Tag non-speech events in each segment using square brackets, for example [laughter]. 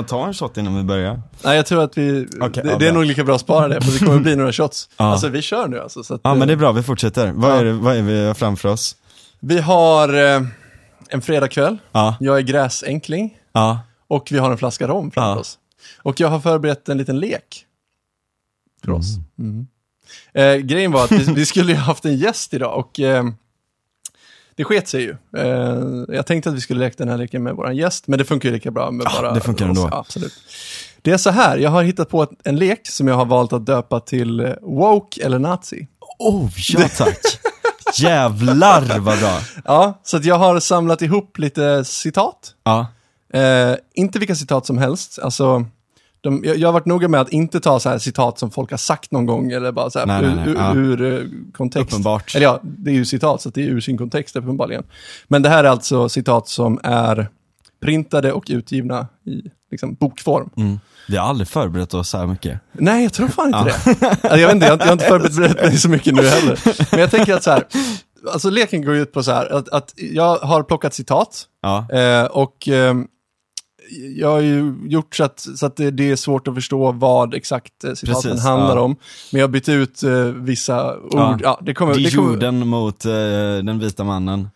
man ta en shot innan vi börjar? Nej, jag tror att vi, Okej, det, ja, det är nog lika bra att spara det, för det kommer [laughs] bli några shots. Ja. Alltså vi kör nu alltså. Så att, Ja eh, men det är bra, vi fortsätter. Vad, är, det, vad är vi framför oss? Vi har eh, en fredagkväll, Ja, jag är gräsänkling ja, och vi har en flaska rom framför Ja. oss. Och jag har förberett en liten lek för oss. Mm. Mm. Eh, grejen var att vi, vi skulle ju haft en gäst idag och eh, det sket sig ju. Eh, jag tänkte att vi skulle leka den här leken med vår gäst, men det funkar ju lika bra med Ja, bara det funkar ändå. Ja, absolut. Det är så här, jag har hittat på ett, en lek som jag har valt att döpa till eh, Woke eller Nazi. Oh, ja tack. Jävlar vad bra. [laughs] Ja, så jag har samlat ihop lite citat. Ja, Eh, inte vilka citat som helst. Alltså, de, jag, har varit noga med att inte ta så här citat som folk har sagt någon gång eller bara så här Nej, ur, nej, nej, ur, ja. ur, eh, kontext. Uppenbart. Eller ja, det är ju citat så det är ur sin kontext uppenbarligen. Men det här är alltså citat som är printade och utgivna i liksom, bokform. mm. Vi har aldrig förberett oss så här mycket. Nej, jag tror fan inte det. Alltså, jag, vet inte, jag, har jag har inte förberett mig så mycket nu heller. Men jag tänker att så här, alltså leken går ut på så här, att, att jag har plockat citat Ja, eh, och ehm, jag har ju gjort så att, så att det, det är svårt att förstå vad exakt eh, citaten Precis, handlar ja. om. Men jag har bytt ut eh, vissa ord. Ja. Ja. det kommer... det Det kommer jorden mot eh, den vita mannen.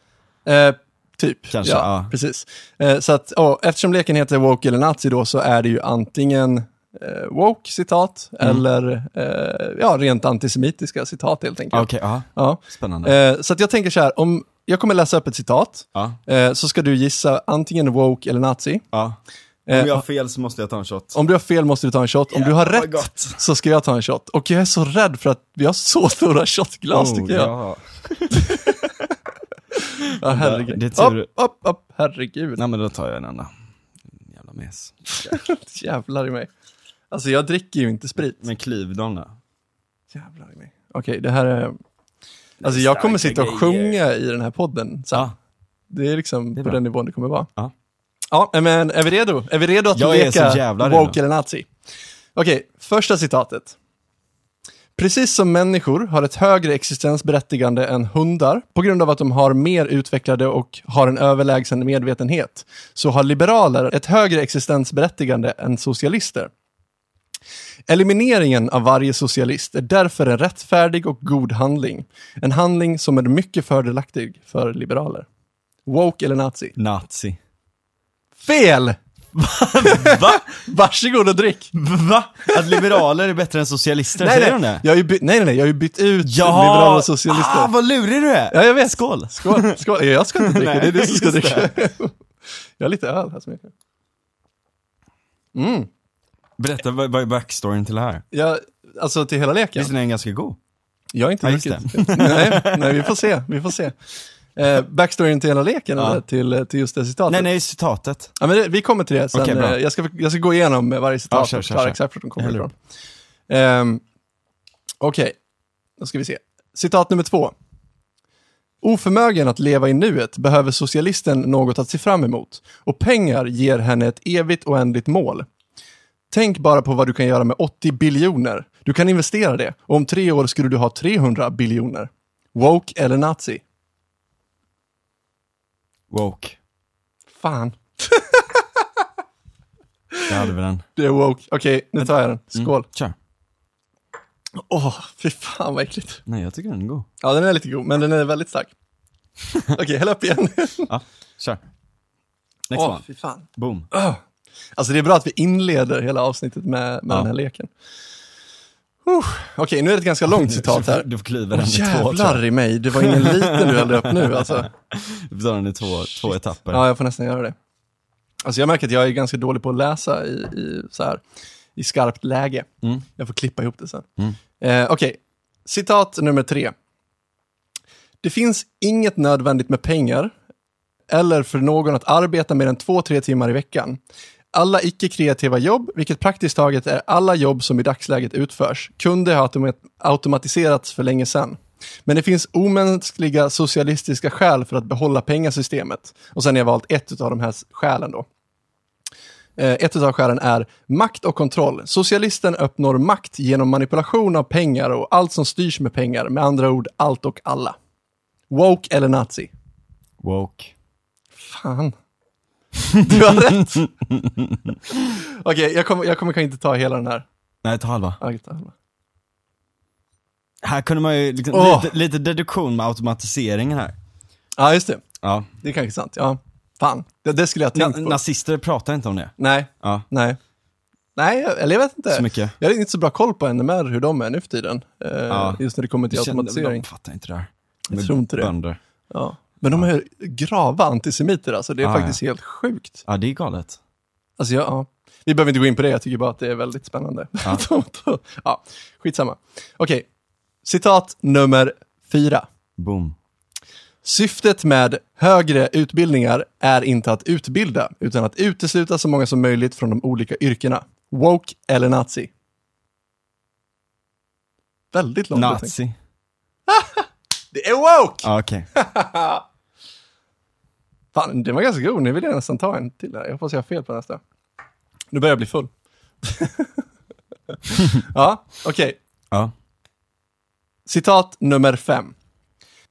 eh, typ. Kanske, ja, ja. precis. Eh, så att, oh, eftersom leken heter woke eller nazi då så är det ju antingen eh, woke citat Mm. eller eh, ja, rent antisemitiska citat helt enkelt. Okej, ja, Ja. spännande. Eh, så att jag tänker så här, om jag kommer läsa upp ett citat, Ja, eh, så ska du gissa antingen woke eller nazi. ja. Eh, Om jag har fel så måste jag ta en shot. Om du har fel måste du ta en shot, om du har rätt gott. så ska jag ta en shot. Och jag är så rädd för att vi har så stora shotglas Oh, tycker jag. ja. [laughs] Ja, herregud. Det är tur- Upp, upp, upp, herregud. Nej men då tar jag en annan. Jävla mes. [laughs] Jävlar i mig. Alltså jag dricker ju inte sprit. Men kliv dem då. Jävlar i mig. Okej, det här är... Alltså jag kommer sitta och sjunga i den här podden. Så Ja, Det är liksom Det är på den nivån det kommer vara. Ja. Ja, men är vi redo? Är vi redo att Jag leka woke eller nazi? Okej, första citatet. Precis som människor har ett högre existensberättigande än hundar på grund av att de har mer utvecklade och har en överlägsen medvetenhet, så har liberaler ett högre existensberättigande än socialister. Elimineringen av varje socialist är därför en rättfärdig och god handling. En handling som är mycket fördelaktig för liberaler. Woke eller nazi? nazi. Fel! Va? [laughs] Varsågod och drick. Va? Att liberaler är bättre än socialister, Nej, säger nej, de det? jag har ju bytt, nej, nej, nej, jag har ju bytt ut Jaha! liberaler och socialister. Ah, vad lurig du är! Ja, jag vet. Skål! Skål, skål. Jag ska inte dricka, [laughs] Nej, det är du som ska dricka. [laughs] jag har lite öl här som jag kan. Mm. Berätta, vad är backstoryn till det här? Ja, alltså till hela leken. Visst är den ganska god? Jag har inte Ja, druckit. [laughs] nej, nej, vi får se, vi får se. Eh, backstoryn till hela leken, Ja. eller till, till just det citatet? Nej, nej, citatet. Ja, men det, vi kommer till det sen. Bra. Eh, jag, ska, jag ska gå igenom varje citat Ja, kör, och förklara exakt vart de kommer ifrån. Ehm, Okej, då ska vi se. Citat nummer två. Oförmögen att leva i nuet behöver socialisten något att se fram emot och pengar ger henne ett evigt oändligt mål. Tänk bara på vad du kan göra med 80 biljoner. Du kan investera det och om tre år skulle du ha 300 biljoner. Woke eller nazi? Woke. Fan, [laughs] Jag hade väl den. det är woke. Okej, nu tar jag den. Skål. Mm, kör. Åh, fy fan vad äckligt. Nej, jag tycker den är god. Ja, den är lite god, men den är väldigt stark. [laughs] Okej, häll upp igen. Ja, kör. Next Åh, one. fy fan. Boom. Alltså det är bra att vi inleder hela avsnittet med, med Ja. den här leken. Uh, Okej, nu är det ett ganska långt [laughs] citat här. Du får kliva den i två, tror jävlar i mig, det var ingen [laughs] liten du hällde upp nu alltså. Du får ta den i två, två etapper. Ja, jag får nästan göra det. Alltså jag märker att jag är ganska dålig på att läsa i, i, så här, i skarpt läge. Mm. Jag får klippa ihop det sen. Mm. Eh, Okej, citat nummer tre. Det finns inget nödvändigt med pengar eller för någon att arbeta mer än två, tre timmar i veckan. Alla icke-kreativa jobb, vilket praktiskt taget är alla jobb som i dagsläget utförs, kunde ha automat- automatiserats för länge sedan. Men det finns omänskliga socialistiska skäl för att behålla pengasystemet. Och sen har jag valt ett av de här skälen då. Eh, Ett av skälen är makt och kontroll. Socialisten uppnår makt genom manipulation av pengar och allt som styrs med pengar. Med andra ord, allt och alla. Woke eller nazi? Woke. Fan. [laughs] Du har rätt. Okej, jag, kommer, jag kommer kanske inte ta hela den här. Nej, ta halva. Ja, ta halva. Här kunde man ju, liksom, Åh. lite, lite deduktion med automatiseringen här. Ja, just det. Ja. Det är kanske sant. Ja, fan. Det, det skulle jag ha tänkt på. nazister pratar inte om det. Nej, Ja, nej. Nej, eller jag vet inte. så mycket. Jag har inte så bra koll på NMR, hur de är nu för tiden. Eh, Ja. Just när det kommer till automatisering. De fattar inte det här. Jag tror inte det. Bönder. Ja. Men de är grava antisemiter alltså, det är Ja, faktiskt helt sjukt. Ja, det är galet. Alltså, jag, ja. Vi behöver inte gå in på det, jag tycker bara att det är väldigt spännande. Ja. [laughs] ja, skitsamma. Okej, citat nummer fyra. Boom. Syftet med högre utbildningar är inte att utbilda, utan att utesluta så många som möjligt från de olika yrkena. Woke eller nazi? Väldigt långt. Nazi. [laughs] Det är woke! Ja, okej. [laughs] Fan, det var ganska god. Nu vill jag nästan ta en till här. Jag hoppas jag har fel på nästa. Nu börjar jag bli full. [laughs] ja, okej. Ja. Citat nummer fem.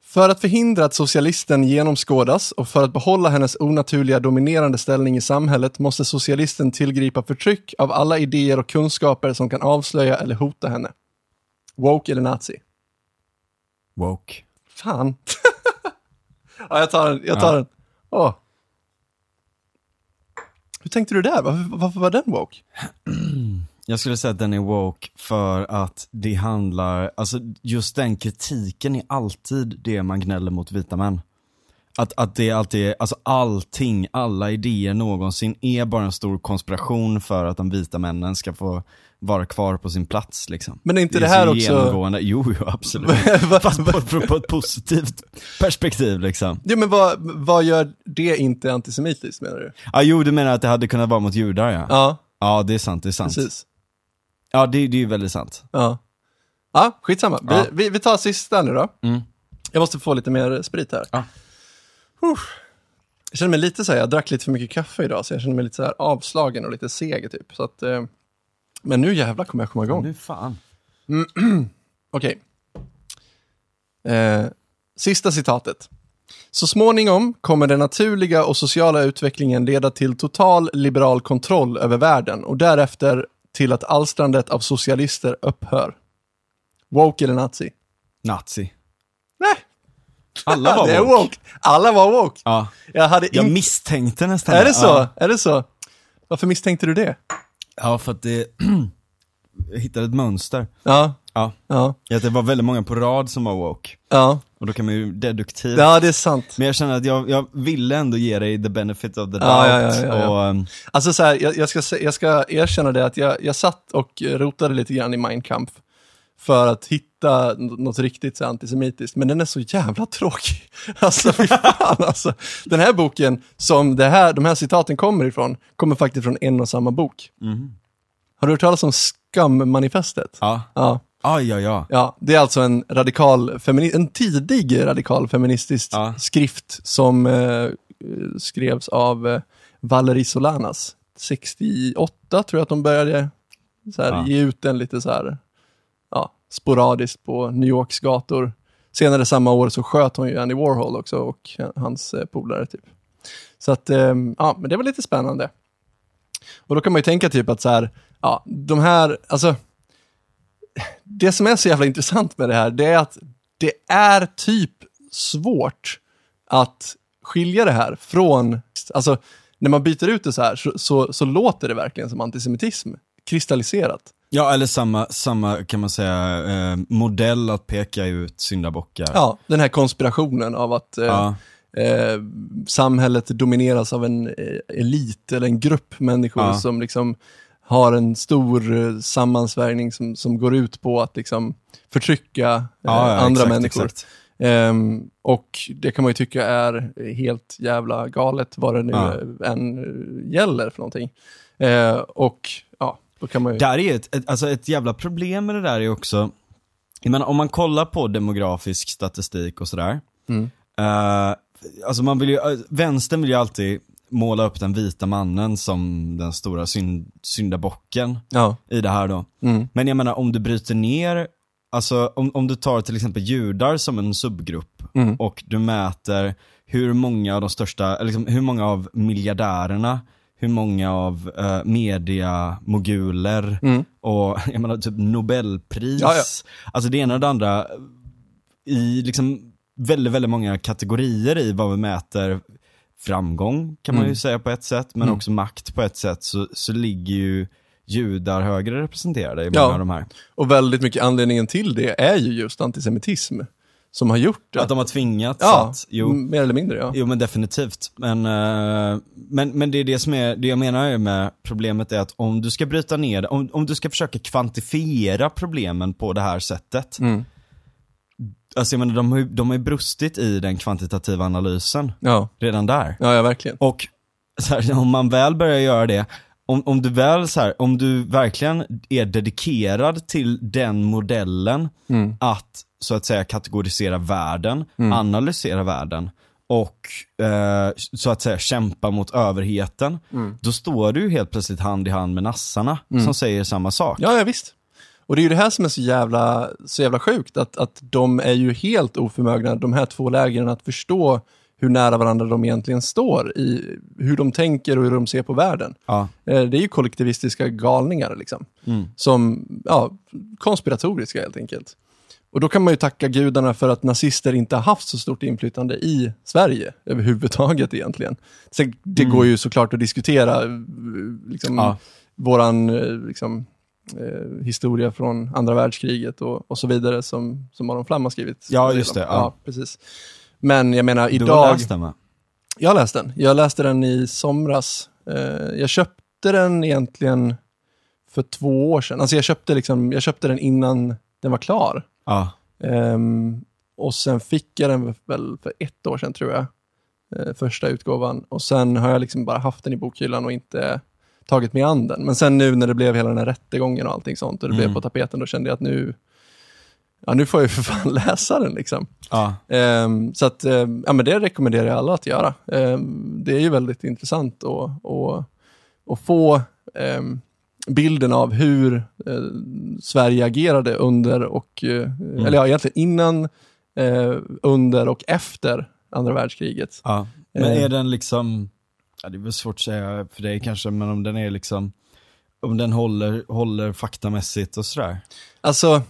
För att förhindra att socialisten genomskådas och för att behålla hennes onaturliga dominerande ställning i samhället måste socialisten tillgripa förtryck av alla idéer och kunskaper som kan avslöja eller hota henne. Woke eller nazi? Woke. Fan. [laughs] ja, jag tar den. Jag tar Ja. den. Åh. Hur tänkte du där? Varför, varför var den woke? [clears throat] Jag skulle säga att den är woke för att det handlar, alltså just den kritiken är alltid det man gnäller mot vita män. Att, att det alltid är, alltså allting, alla idéer någonsin är bara en stor konspiration för att de vita männen ska få vara kvar på sin plats liksom. Men är inte det, är här så också... genomgående. Jo, jo absolut. [laughs] Fast på, på, ett positivt perspektiv liksom. Ja, men vad, vad gör det inte antisemitiskt menar du? Ja, jo, du menar att det hade kunnat vara mot judar ja. Ja, Ja, det är sant, det är sant. precis. Ja, det, det är ju väldigt sant. Ja, ja skitsamma. Vi, Ja. vi, vi tar sista nu då. Mm. Jag måste få lite mer sprit här. Ja. Jag känner mig lite så här, jag drack lite för mycket kaffe idag, så jag känner mig lite så här avslagen och lite seg typ. Så att, eh, men nu jävlar kommer jag komma igång. Nu fan. [clears throat] Okej. Eh, sista citatet. Så småningom kommer den naturliga och sociala utvecklingen leda till total liberal kontroll över världen och därefter till att alstrandet av socialister upphör. Woke eller nazi? Nazi. Nej, Alla var [laughs] woke. woke. Alla var woke. Ja. Jag hade Jag inte... misstänkte nästan Är det så? Ja, Är det så? Varför misstänkte du det? Ja för att det, [clears throat] jag hittade ett mönster. Ja, Ja. ja, Att det var väldigt många på rad som var woke. ja. Och då kan man ju deduktivt. Ja, det är sant. Men jag känner att jag, jag ville ändå ge dig the benefit of the doubt. Ja, ja, ja, ja. Och, um, Alltså så här, jag, jag, ska, jag ska erkänna det att jag, jag satt och rotade lite grann i Mein Kampf för att hitta n- något riktigt så antisemitiskt, men den är så jävla tråkig. [laughs] Alltså fy fan alltså. Den här boken, som det här, de här citaten kommer ifrån, kommer faktiskt från en och samma bok. mhm. Har du hört talas om Skam-manifestet? ja. Ja. Ja, ja, ja. Ja, det är alltså en radikal femini- en tidig radikal feministisk Ja. skrift som eh, skrevs av eh, Valerie Solanas. 68 tror jag att de började så här, Ja. ge ut den lite så här, sporadiskt på New Yorks gator. Senare samma år så sköt hon ju Andy Warhol också och hans eh, polare typ. Så att, ehm, ja, men det var lite spännande. Och då kan man ju tänka typ att så här, ja, de här, alltså, det som är så jävla intressant med det här, det är att det är typ svårt att skilja det här från, alltså när man byter ut det så här så, så, så låter det verkligen som antisemitism, kristalliserat. Ja, eller samma, samma kan man säga, eh, modell att peka ut syndabockar. Ja, den här konspirationen av att eh, Ja. eh, samhället domineras av en eh, elit eller en grupp människor Ja. som liksom har en stor eh, sammansvärjning som, som går ut på att liksom förtrycka eh, Ja, andra exakt, människor. exakt. Ehm, och det kan man ju tycka är helt jävla galet vad det nu Ja. än gäller för någonting. Eh, och ja, ju... Där är ett, ett, alltså ett jävla problem med det där är också, jag menar om man kollar på demografisk statistik och sådär, Mm. eh, alltså man vill ju, eh, vänstern vill ju alltid måla upp den vita mannen som den stora synd, syndabocken Ja. i det här då. Mm. Men jag menar om du bryter ner, alltså om, om du tar till exempel judar som en subgrupp Mm. och du mäter hur många av de största, liksom, hur många av miljardärerna, hur många av uh, mediamoguler Mm. och [laughs] jag menar typ Nobelpris. Ja, ja. Alltså det ena och det andra i liksom väldigt, väldigt många kategorier i vad vi mäter framgång kan man ju Mm. säga på ett sätt, men Mm. också makt på ett sätt så, så ligger ju judar högre representerade i många Ja. av de här. Och väldigt mycket anledningen till det är ju just antisemitism. Som har gjort Att de har tvingats ja, att, jo, mer eller mindre ja. Jo men definitivt. Men, eh, men, men det är det som är, det jag menar med problemet är att om du ska bryta ner det, om, om du ska försöka kvantifiera problemen på det här sättet. Mm. Alltså jag menar de har ju, de har ju brustit i den kvantitativa analysen Ja, redan där. ja, ja verkligen. Och här, om man väl börjar göra det, om, om du väl så här, om du verkligen är dedikerad till den modellen Mm. att så att säga kategorisera världen, analysera världen och eh, så att säga kämpa mot överheten, Mm. då står du helt plötsligt hand i hand med nassarna som säger samma sak. Ja, ja visst. Och det är ju det här som är så jävla, så jävla sjukt, att, att de är ju helt oförmögna, de här två lägren, att förstå hur nära varandra de egentligen står i hur de tänker och hur de ser på världen. Ja. Eh, Det är ju kollektivistiska galningar liksom. Mm. Som, ja, konspiratoriska helt enkelt. Och då kan man ju tacka gudarna för att nazister inte har haft så stort inflytande i Sverige överhuvudtaget egentligen. Sen, det går ju såklart att diskutera eh, liksom, Ja. våran eh, liksom, eh, historia från andra världskriget och, och så vidare som, som Aron Flam har skrivit. Ja, just det, Ja. ja. precis. Men jag menar, Du har idag... läst den va? Jag har läst den. Jag läste den i somras. Eh, jag köpte den egentligen för två år sedan. Alltså jag köpte, liksom, jag köpte den innan den var klar. Ja. Ehm, och sen fick jag den väl för ett år sedan tror jag. Eh, första utgåvan. Och sen har jag liksom bara haft den i bokhyllan och inte tagit mig an den. Men sen nu när det blev hela den här rättegången och allting sånt och det blev Mm. på tapeten, då kände jag att nu, ja, nu får jag ju för fan [laughs] läsa den liksom. Ja. Ehm, så att, ehm, ja men det rekommenderar jag alla att göra. Ehm, det är ju väldigt intressant att, att, att få bilden av hur eh, Sverige agerade under och, eh, eller ja, egentligen innan, eh, under och efter andra världskriget. Ja. Men Eh. är den liksom, ja, det är väl svårt att säga för dig kanske, men om den är liksom, om den håller, håller faktamässigt och sådär? Alltså,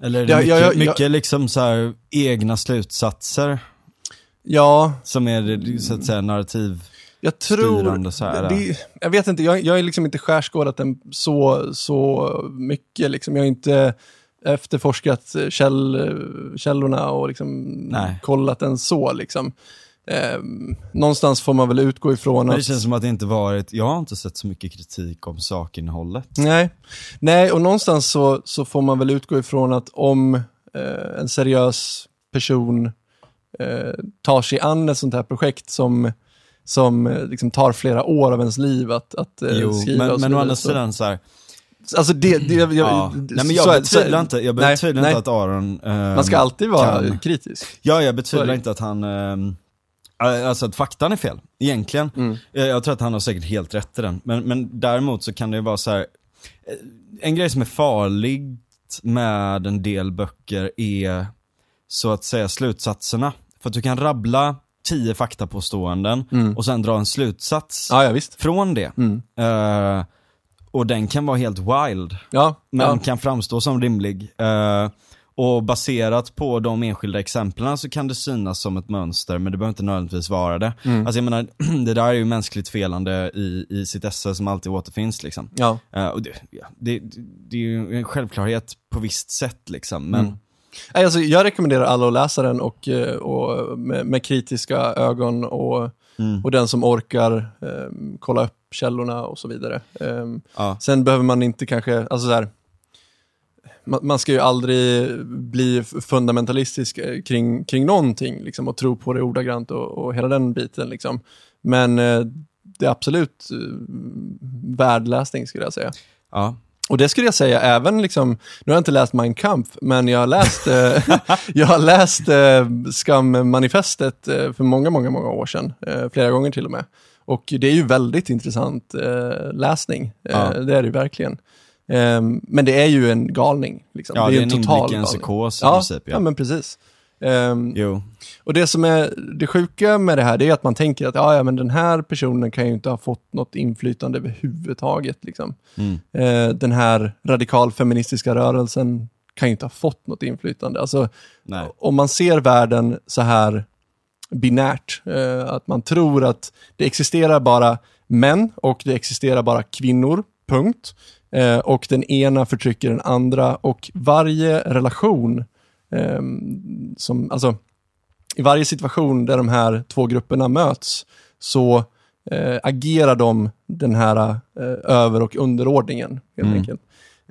Eller är det Ja, mycket, ja. mycket liksom så här egna slutsatser ja, som är det, så att säga narrativ? Jag tror, så här. det, jag vet inte, jag, jag har liksom inte skärskådat den så, så mycket. Liksom. Jag har inte efterforskat käll, källorna och liksom Nej. kollat den så. Liksom. Eh, någonstans får man väl utgå ifrån Men det att... känns som att det inte varit, jag har inte sett så mycket kritik om sakinnehållet. Nej. Nej, och någonstans så, så får man väl utgå ifrån att om eh, en seriös person eh, tar sig an ett sånt här projekt som, som eh, liksom tar flera år av ens liv att, att eh, Jo, skriva men, men å andra så- sidan så här, Alltså det, det jag, ja. Nej men jag så- betvivlar inte, jag betvivlar nej. inte att Aron eh, Man ska alltid vara kan- kritisk. Ja, jag betvivlar inte att han, eh, alltså att faktan är fel, egentligen. Mm. Jag, jag tror att han har säkert helt rätt i den. Men, men däremot så kan det ju vara så här. eh, en grej som är farligt med en del böcker är så att säga slutsatserna. För att du kan rabbla tio faktapåståenden Mm. och sen dra en slutsats Ja, ja från det. Mm. Eh, och den kan vara helt wild Ja, men kan framstå som rimlig. Eh, och baserat på de enskilda exemplen så kan det synas som ett mönster, men det behöver inte nödvändigtvis vara det. Mm. Alltså jag menar, [clears throat] det där är ju mänskligt felande i, i sitt esse som alltid återfinns liksom. ja. Eh, och det, det, det är ju en självklarhet på visst sätt liksom, men Mm. Alltså, jag rekommenderar alla att läsa den och, eh, och med, med kritiska ögon och, mm, och den som orkar eh, kolla upp källorna och så vidare. Ehm, ja. Sen behöver man inte kanske, alltså så här, man, man ska ju aldrig bli fundamentalistisk eh, kring, kring någonting liksom, och tro på det ordagrant och, och hela den biten. Liksom. Men eh, det är absolut eh, värd läsning skulle jag säga. ja. Och det skulle jag säga även, liksom, nu har jag inte läst Mein Kampf, men jag har läst, eh, [laughs] jag har läst eh, Skam-manifestet eh, för många, många, många år sedan. Eh, flera gånger till och med. Och det är ju väldigt intressant eh, läsning. Ja. Det är det ju verkligen. Eh, men det är ju en galning. Liksom. Ja, det är ju en inblick i en psykos i Ja, princip. ja. Ja. men precis. Ehm, Jo. Och det som är det sjuka med det här, det är att man tänker att ja, ja, men den här personen kan ju inte ha fått något inflytande överhuvudtaget. Liksom. Mm. Eh, den här radikalfeministiska rörelsen kan ju inte ha fått något inflytande. Alltså, Nej. om man ser världen så här binärt, eh, att man tror att det existerar bara män och det existerar bara kvinnor, punkt. Eh, och den ena förtrycker den andra och varje relation, eh, som, alltså, i varje situation där de här två grupperna möts så eh, agerar de den här eh, över och underordningen helt Mm. enkelt.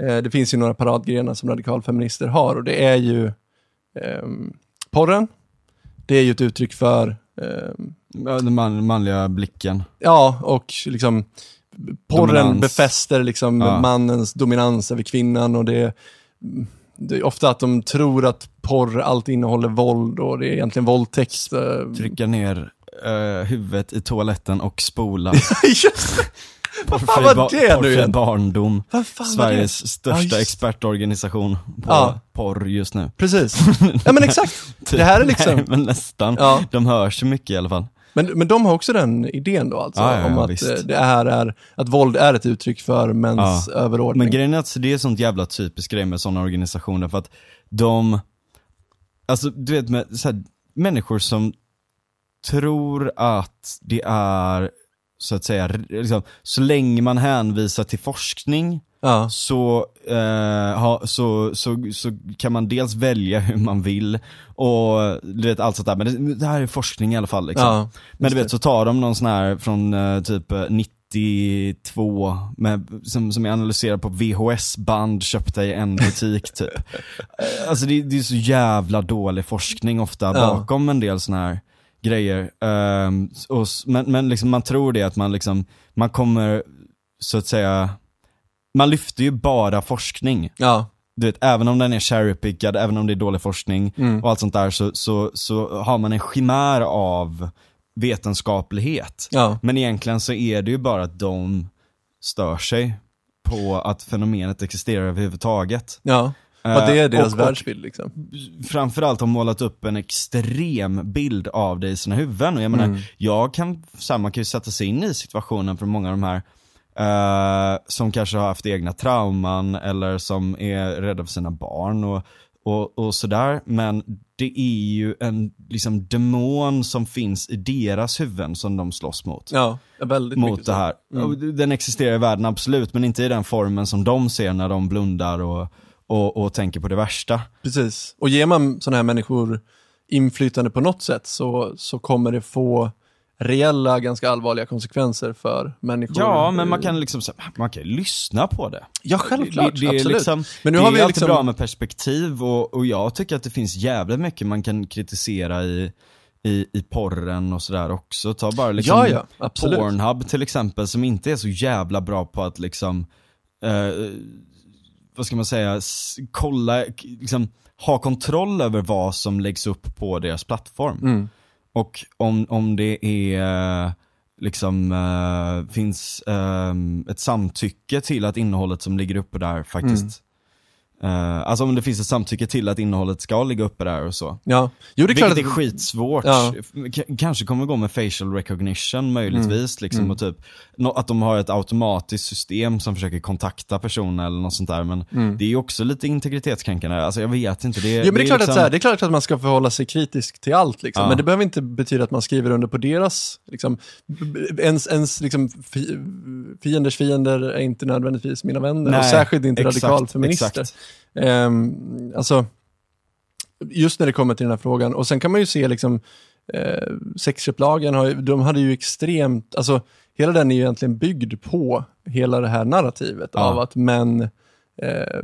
Eh, det finns ju några paradgrenar som radikalfeminister har och det är ju ehm, porren, det är ju ett uttryck för, ehm, Den man, manliga blicken. ja, och liksom porren Dominans. befäster liksom Ja. mannens dominans över kvinnan och det, det är ofta att de tror att porr alltid innehåller våld och det är egentligen våldtäkt. eh. Trycka ner eh, huvudet i toaletten och spola. [laughs] Vad fan var det nu igen? barndom. Sveriges största Ja, expertorganisation på Ja. porr just nu. Precis. [laughs] Ja men exakt. Det här är [laughs] liksom, Nej, men nästan. Ja. De hörs så mycket i alla fall. Men, men de har också den idén då alltså, Ja, ja, om ja, att visst. eh, det här är, att våld är ett uttryck för mäns Ja. överordning. Men grejen är att det är sånt jävla typiskt grej med sådana organisationer för att de, alltså du vet med så här, människor som tror att det är, så att säga, liksom, så länge man hänvisar till forskning ja. så, eh, ha, så, så, så kan man dels välja hur man vill och du vet allt sånt där, men det, det här är forskning i alla fall liksom. Ja, Men du vet så tar de någon sån här från eh, typ eh, 92, med, som, som är analyserad på VHS-band köpta i en butik typ. [laughs] Eh, Alltså det, det är så jävla dålig forskning ofta Ja. bakom en del såna här grejer. Ehm, och, men men liksom man tror det att man liksom, man kommer så att säga, man lyfter ju bara forskning. Ja, Du vet, även om den är cherrypickad, även om det är dålig forskning Mm. och allt sånt där så, så, så har man en skimär av vetenskaplighet. ja. Men egentligen så är det ju bara att de stör sig på att fenomenet existerar överhuvudtaget. ja. Och det är Eh, deras och- världsbild liksom. framförallt har målat upp en extrem bild av det i sina huvuden. Och jag menar, Mm. jag kan, så här, man kan ju sätta sig in i situationen för många av de här eh, som kanske har haft egna trauman eller som är rädda för sina barn och, och, och sådär. Men det är ju en liksom demon som finns i deras huvuden som de slåss mot. Ja, väldigt mot mycket det här. Mm. Den existerar i världen absolut, men inte i den formen som de ser när de blundar och, och, och tänker på det värsta. Precis. Och ger man sådana här människor inflytande på något sätt så, så kommer det få reella, ganska allvarliga konsekvenser för människor. Ja, men man kan liksom, man kan lyssna på det. Ja, självklart. Det, det är absolut. liksom, Men nu det har är vi alltid liksom... bra med perspektiv och, och jag tycker att det finns jävligt mycket man kan kritisera i, i, i porren och sådär också. Ta bara liksom Ja, ja, absolut. Pornhub till exempel som inte är så jävla bra på att liksom, eh, vad ska man säga, kolla, liksom ha kontroll över vad som läggs upp på deras plattform. Mm. Och om, om det är eh, liksom äh, finns äh, ett samtycke till att innehållet som ligger uppe där faktiskt mm eh, Alltså om det finns ett samtycke till att innehållet ska ligga uppe där och så. Ja, jo det är klart Vilket är att... skitsvårt. Ja. K- kanske kommer gå med facial recognition möjligtvis. Liksom, Mm. och typ, nå- att de har ett automatiskt system som försöker kontakta personer eller något sånt där. Men det är också lite integritetskränkande. Alltså jag vet inte. Det, Mm. Ja, men det är, klart liksom, att, här, det är klart att man ska förhålla sig kritisk till allt, liksom. Ja. men det behöver inte betyda att man skriver under på deras, liksom, ens, ens liksom, fi, fienders fiender är inte nödvändigtvis mina vänner, och Nej, särskilt inte exakt, radikalfeminister. exakt. Ehm, alltså, just när det kommer till den här frågan, och sen kan man ju se liksom, eh, sexköplagen, har, de hade ju extremt, alltså hela den är ju egentligen byggd på hela det här narrativet Ja. av att män, eh,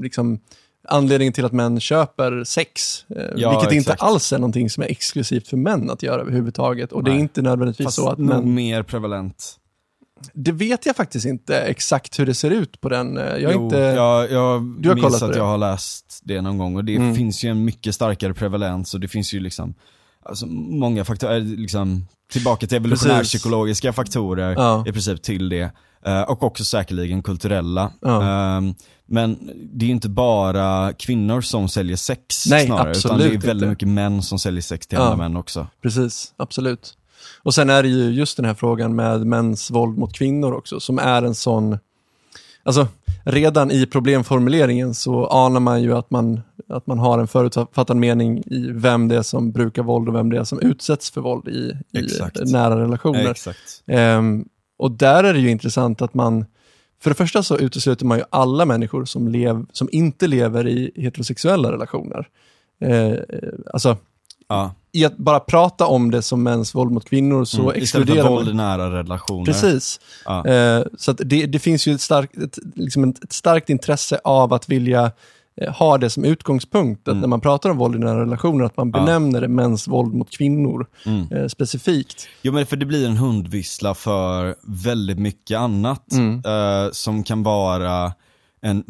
liksom, anledningen till att män köper sex, eh, Ja, vilket inte alls är någonting som är exklusivt för män att göra överhuvudtaget. Och det är Nej. inte nödvändigtvis Fast så att män, mer prevalent. Det vet jag faktiskt inte exakt hur det ser ut på den. eh, Jag jo, inte, jag, jag Du har minns kollat att det? jag har läst det någon gång och det Mm. finns ju en mycket starkare prevalens och det finns ju liksom alltså, många faktorer, liksom, tillbaka till evolutionärpsykologiska faktorer Ja. i princip till det. Eh, och också säkerligen kulturella. Ja. Ehm, men det är inte bara kvinnor som säljer sex Nej, snarare, utan det är väldigt inte. mycket män som säljer sex till Ja. andra män också. Precis, absolut. Och sen är det ju just den här frågan med mäns våld mot kvinnor också, som är en sån... Alltså, redan i problemformuleringen så anar man ju att man, att man har en förutfattad mening i vem det är som brukar våld och vem det är som utsätts för våld i, i nära relationer. Ehm, och där är det ju intressant att man, för det första så utesluter man ju alla människor som, lev, som inte lever i heterosexuella relationer. Eh, alltså, Ja. i att bara prata om det som mäns våld mot kvinnor så Mm. Istället exkluderar för våld i man. nära relationer. Precis. Ja. Eh, så det, det finns ju ett starkt, ett, liksom ett, starkt intresse av att vilja eh, ha det som utgångspunkt. Att Mm. när man pratar om våld i nära relationer, att man Ja. benämner det mäns våld mot kvinnor Mm. eh, specifikt. Jo men för det blir en hundvissla för väldigt mycket annat Mm. eh, som kan vara en,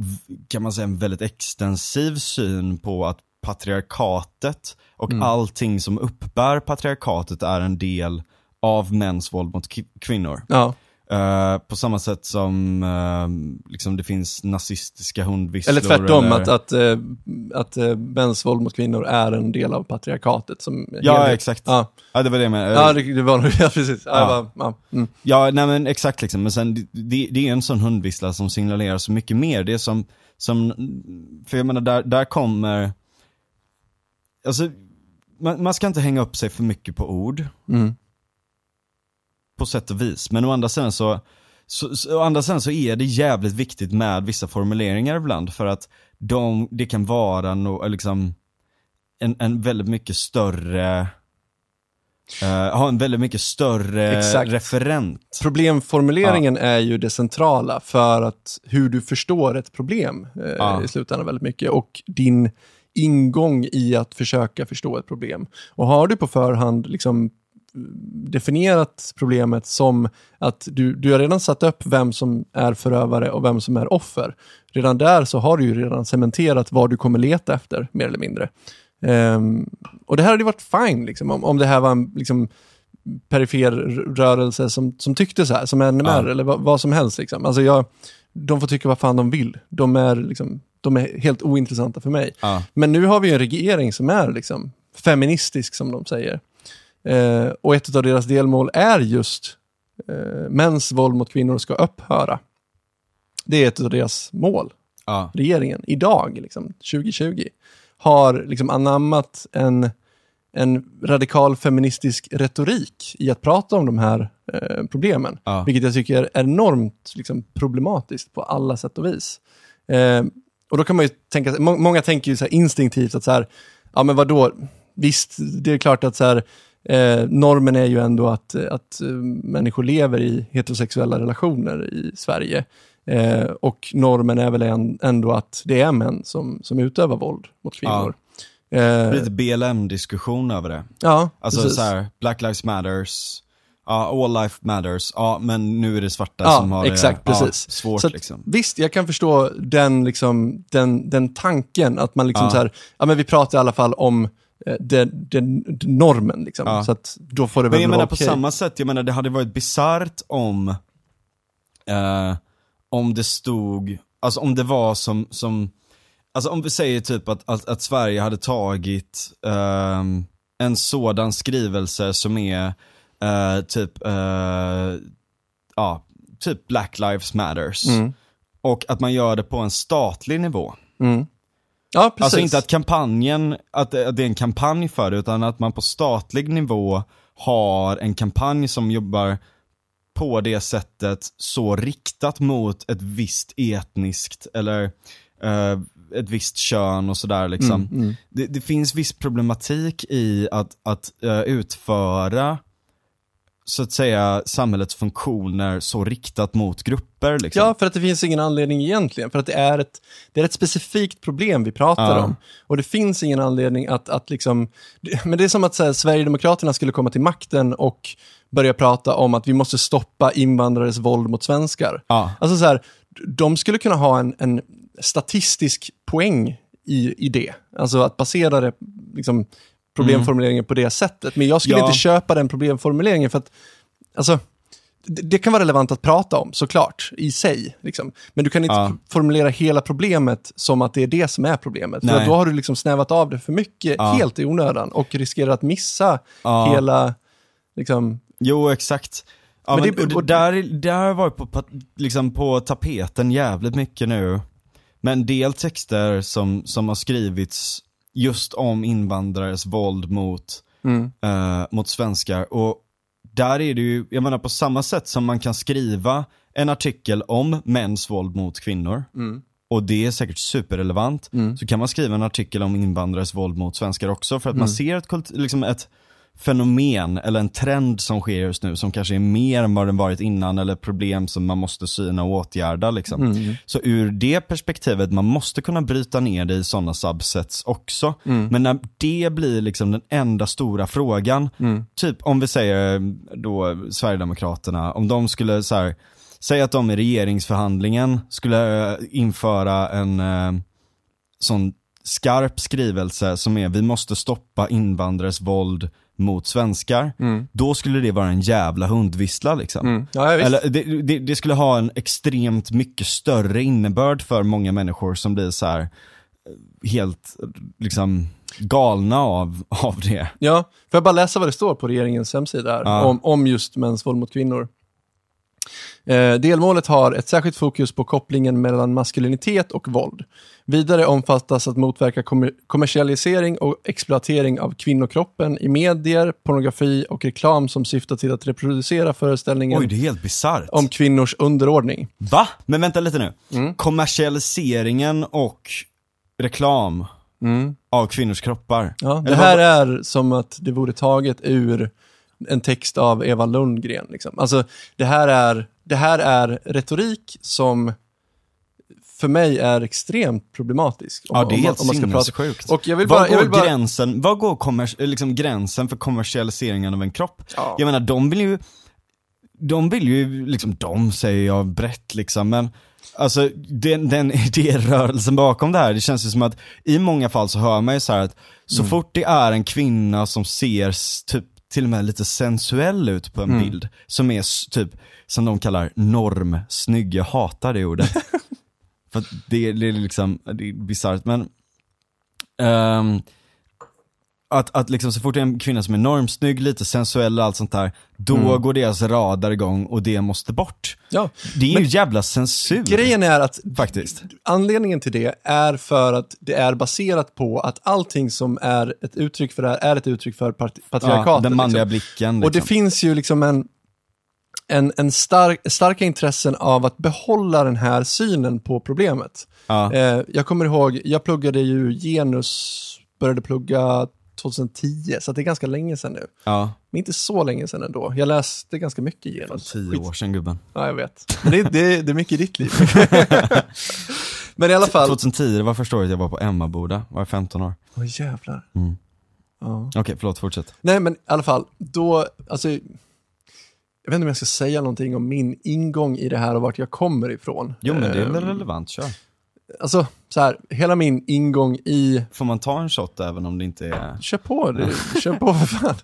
kan man säga, en väldigt extensiv syn på att patriarkatet och Mm. allting som uppbär patriarkatet är en del av mäns våld mot kvinnor. Ja. Eh, på samma sätt som eh, liksom det finns nazistiska hundvisslor. Eller tvärtom, eller- att, att, eh, att eh, mäns våld mot kvinnor är en del av patriarkatet. Som Ja, helhet. exakt. Ja, Ja, det var det jag menade. ja det, det var nog, [laughs] ja precis. Ja, Ja. bara, ja. Mm. Ja, nej men exakt liksom. Men sen, det, det är en sån hundvissla som signalerar så mycket mer. Det är som, som för jag menar där, där kommer, alltså, man, man ska inte hänga upp sig för mycket på ord, Mm. på sätt och vis. Men å andra sidan så, så, så, å andra sidan så är det jävligt viktigt med vissa formuleringar ibland. För att de, det kan vara no, liksom, en, en väldigt mycket större, eh, ha en väldigt mycket större Exakt. referent. Problemformuleringen är ju det centrala för att hur du förstår ett problem eh, Ja. i slutändan väldigt mycket och din ingång i att försöka förstå ett problem. Och har du på förhand liksom definierat problemet som att du, du har redan satt upp vem som är förövare och vem som är offer. Redan där så har du ju redan cementerat vad du kommer leta efter, mer eller mindre. Ehm, och det här hade ju varit fine, liksom, om, om det här var en liksom, perifer rörelse som, som tyckte så här, som NMR Ja. eller vad, vad som helst. Liksom. Alltså jag, de får tycka vad fan de vill. De är, liksom, de är helt ointressanta för mig. Ja. Men nu har vi en regering som är liksom, feministisk, som de säger. Eh, och ett av deras delmål är just eh, mäns våld mot kvinnor ska upphöra. Det är ett av deras mål Ja. regeringen idag, liksom, 2020, har liksom anammat en, en radikal feministisk retorik i att prata om de här eh, problemen. Ja. Vilket jag tycker är enormt liksom, problematiskt på alla sätt och vis. Och då kan man ju tänka, må, många tänker ju så instinktivt att så här, ja men vadå, visst, det är klart att så här, eh, normen är ju ändå att, att eh, människor lever i heterosexuella relationer i Sverige. Eh, och normen är väl en, ändå att det är män som, som utövar våld mot kvinnor. Eh, Lite BLM-diskussion över det. ja, Alltså precis. så här, Black Lives Matters, ja, All Life Matters, ja men nu är det svarta Ja, som har exakt, det ja, precis. svårt Så att, liksom. Visst, jag kan förstå den, liksom, den, den tanken, att man liksom Ja. så här, ja men vi pratar i alla fall om eh, den, den, den normen, liksom. Ja. så att då får det Men väl jag vara menar på okej. samma sätt, jag menar det hade varit bisarrt om, eh, om det stod, alltså om det var som, som alltså om vi säger typ att, att, att Sverige hade tagit ehm, en sådan skrivelse som är eh, typ, eh, ja, typ Black Lives Matters. Mm. Och att man gör det på en statlig nivå. Mm. Ja, precis. Alltså inte att kampanjen, att det, att det är en kampanj för det, utan att man på statlig nivå har en kampanj som jobbar på det sättet så riktat mot ett visst etniskt eller eh, ett visst kön och sådär liksom. Mm, mm. Det, det finns viss problematik i att, att eh, utföra så att säga samhällets funktioner så riktat mot grupper liksom. Ja, för att det finns ingen anledning egentligen. För att det är ett, det är ett specifikt problem vi pratar Ja. om. Och det finns ingen anledning att, att liksom... Men det är som att här, Sverigedemokraterna skulle komma till makten och börja prata om att vi måste stoppa invandrares våld mot svenskar. Ja. Alltså så här, de skulle kunna ha en, en statistisk poäng i, i det. Alltså att basera det, liksom, problemformuleringen på det sättet. Men jag skulle Ja. inte köpa den problemformuleringen för att, alltså, det, det kan vara relevant att prata om, såklart, i sig. Liksom. Men du kan inte Ja. formulera hela problemet som att det är det som är problemet. För Nej. då har du liksom snävat av det för mycket, Ja. helt i onödan, och riskerar att missa hela, liksom, Jo, exakt. Ja, Men men det- och det, och- där, där på, liksom på tapeten jävligt mycket nu. Men en del texter som, som har skrivits just om invandrares våld mot, mm, eh, mot svenskar. Och där är det ju, jag menar på samma sätt som man kan skriva en artikel om mäns våld mot kvinnor, mm, och det är säkert superrelevant, mm. så kan man skriva en artikel om invandrares våld mot svenskar också för att man Mm. ser ett, liksom ett fenomen eller en trend som sker just nu som kanske är mer än vad den varit innan eller problem som man måste syna och åtgärda liksom. Mm. Så ur det perspektivet, man måste kunna bryta ner det i sådana subsets också. Mm. Men när det blir liksom den enda stora frågan, Mm. typ om vi säger då Sverigedemokraterna, om de skulle så här, säga att de i regeringsförhandlingen skulle eh, införa en eh, sån skarp skrivelse som är vi måste stoppa invandrares våld mot svenskar. Mm. Då skulle det vara en jävla hundvissla liksom. Mm. Ja. Eller det, det, det skulle ha en extremt mycket större innebörd för många människor som blir så här eh, helt liksom galna av, av det. Ja, får jag bara läsa vad det står på regeringens hemsida här, Ja. om, om just mäns våld mot kvinnor. Eh, delmålet har ett särskilt fokus på kopplingen mellan maskulinitet och våld. Vidare omfattas att motverka kommer- kommersialisering och exploatering av kvinnokroppen i medier, pornografi och reklam som syftar till att reproducera föreställningen Oj, det är helt bisarrt. om kvinnors underordning. Va? Men vänta lite nu. Mm. Kommersialiseringen och reklam Mm. av kvinnors kroppar. Ja, det här vad- är som att det vore taget ur en text av Eva Lundgren. Liksom. Alltså, det här, är, det här är retorik som för mig är extremt problematisk. om- Ja, det är helt om man ska prata. sinnessjukt. Och jag vill bara... Jag går, bara gränsen, vad går kommers, liksom gränsen för kommersialiseringen av en kropp? ja. Jag menar, de vill ju, de vill ju, liksom, de säger jag brett liksom, men Alltså den, den [laughs] idérörelsen bakom det här, det känns ju som att i många fall så hör man ju så här att så Mm. fort det är en kvinna som ser typ till och med lite sensuell ut på en Mm. bild, som är typ, som de kallar normsnygg, jag hatar det ordet. [laughs] För det, det är liksom, det är bisarrt men ehm, att, att liksom så fort det är en kvinna som är normsnygg, lite sensuell och allt sånt där, då Mm. går deras radar igång och det måste bort. ja. Det är ju jävla censur Grejen är att faktiskt. anledningen till det är för att det är baserat på att allting som är ett uttryck för det här är ett uttryck för pat- patriarkatet. Ja, den manliga liksom. blicken. Liksom. Och det finns ju liksom en, en, en stark, starka intressen av att behålla den här synen på problemet. ja. Eh, jag kommer ihåg, jag pluggade ju genus, började plugga 2010, så det är ganska länge sedan nu. ja. Men inte så länge sedan ändå. Jag läste ganska mycket genus. Tio Skit- år sedan gubben. Ja, jag vet. [laughs] Men det, det, det är mycket i ditt liv. [laughs] Men i alla fall. 2010, det var första året jag var på Emmaboda, var jag 15 år. Åh jävlar. Mm. Ja. Okej, förlåt, fortsätt. Nej, men i alla fall, då, alltså, jag vet inte om jag ska säga någonting om min ingång i det här och vart jag kommer ifrån. Jo men det är väl Ehm, relevant, kör. Alltså, så här, hela min ingång i, Får man ta en shot även om det inte är... kör på, det, [laughs] kör på för fan.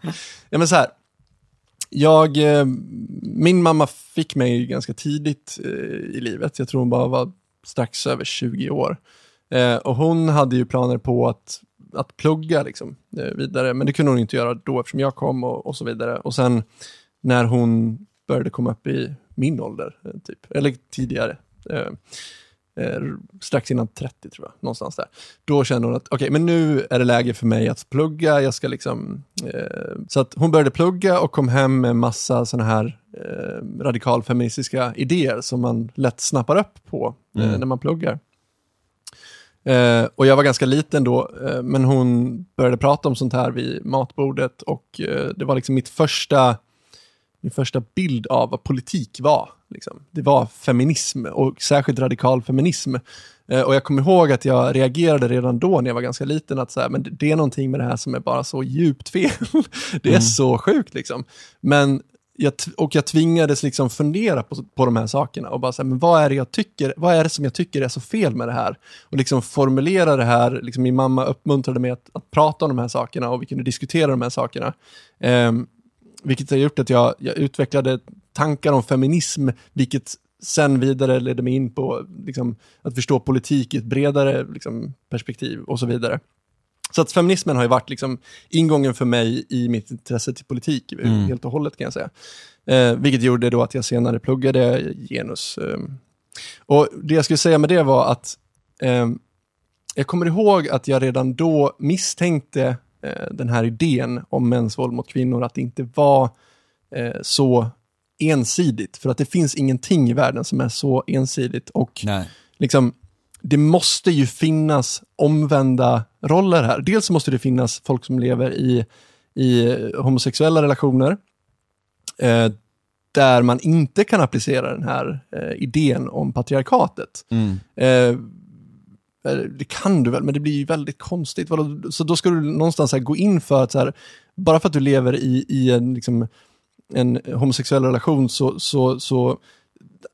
Ja men så här, jag, eh, min mamma fick mig ganska tidigt eh, i livet, jag tror hon bara var strax över 20 år. Eh, och hon hade ju planer på att, att plugga liksom, eh, vidare, men det kunde hon inte göra då eftersom jag kom och, och så vidare. Och sen när hon började komma upp i min ålder, eh, typ, eller tidigare, eh, eh, strax innan 30 tror jag, någonstans där. Då kände hon att okej, men nu är det läge för mig att plugga, jag ska liksom... Eh, så att hon började plugga och kom hem med massa sådana här eh, radikalfeministiska idéer som man lätt snappar upp på eh, Mm. när man pluggar. Eh, och jag var ganska liten då, men hon började prata om sånt här vid matbordet och det var liksom mitt första, min första bild av vad politik var. Liksom. Det var feminism och särskilt radikal feminism. Eh, och jag kommer ihåg att jag reagerade redan då när jag var ganska liten att så här, men det, är någonting med det här som är bara så djupt fel. [laughs] det är Mm. så sjukt liksom. Men jag, och jag tvingades liksom fundera på, på de här sakerna och bara säga, men vad är det jag tycker, vad är det som jag tycker är så fel med det här? Och liksom formulera det här, liksom min mamma uppmuntrade mig att, att prata om de här sakerna och vi kunde diskutera de här sakerna. Ehm, vilket har gjort att jag, jag utvecklade tankar om feminism, vilket sen vidare ledde mig in på liksom, att förstå politik i ett bredare liksom, perspektiv och så vidare. Så att feminismen har ju varit liksom ingången för mig i mitt intresse till politik Mm. helt och hållet kan jag säga. Eh, vilket gjorde då att jag senare pluggade genus. Eh. Och det jag skulle säga med det var att eh, jag kommer ihåg att jag redan då misstänkte eh, den här idén om mäns våld mot kvinnor, att det inte var eh, så ensidigt. För att det finns ingenting i världen som är så ensidigt. Och Nej. liksom, det måste ju finnas omvända roller här. Dels måste det finnas folk som lever i, i homosexuella relationer, eh, där man inte kan applicera den här eh, idén om patriarkatet. Mm. Eh, Eh, det kan du väl, men det blir ju väldigt konstigt. Så då ska du någonstans här gå in för att, så här, bara för att du lever i, i en, liksom, en homosexuell relation så, så, så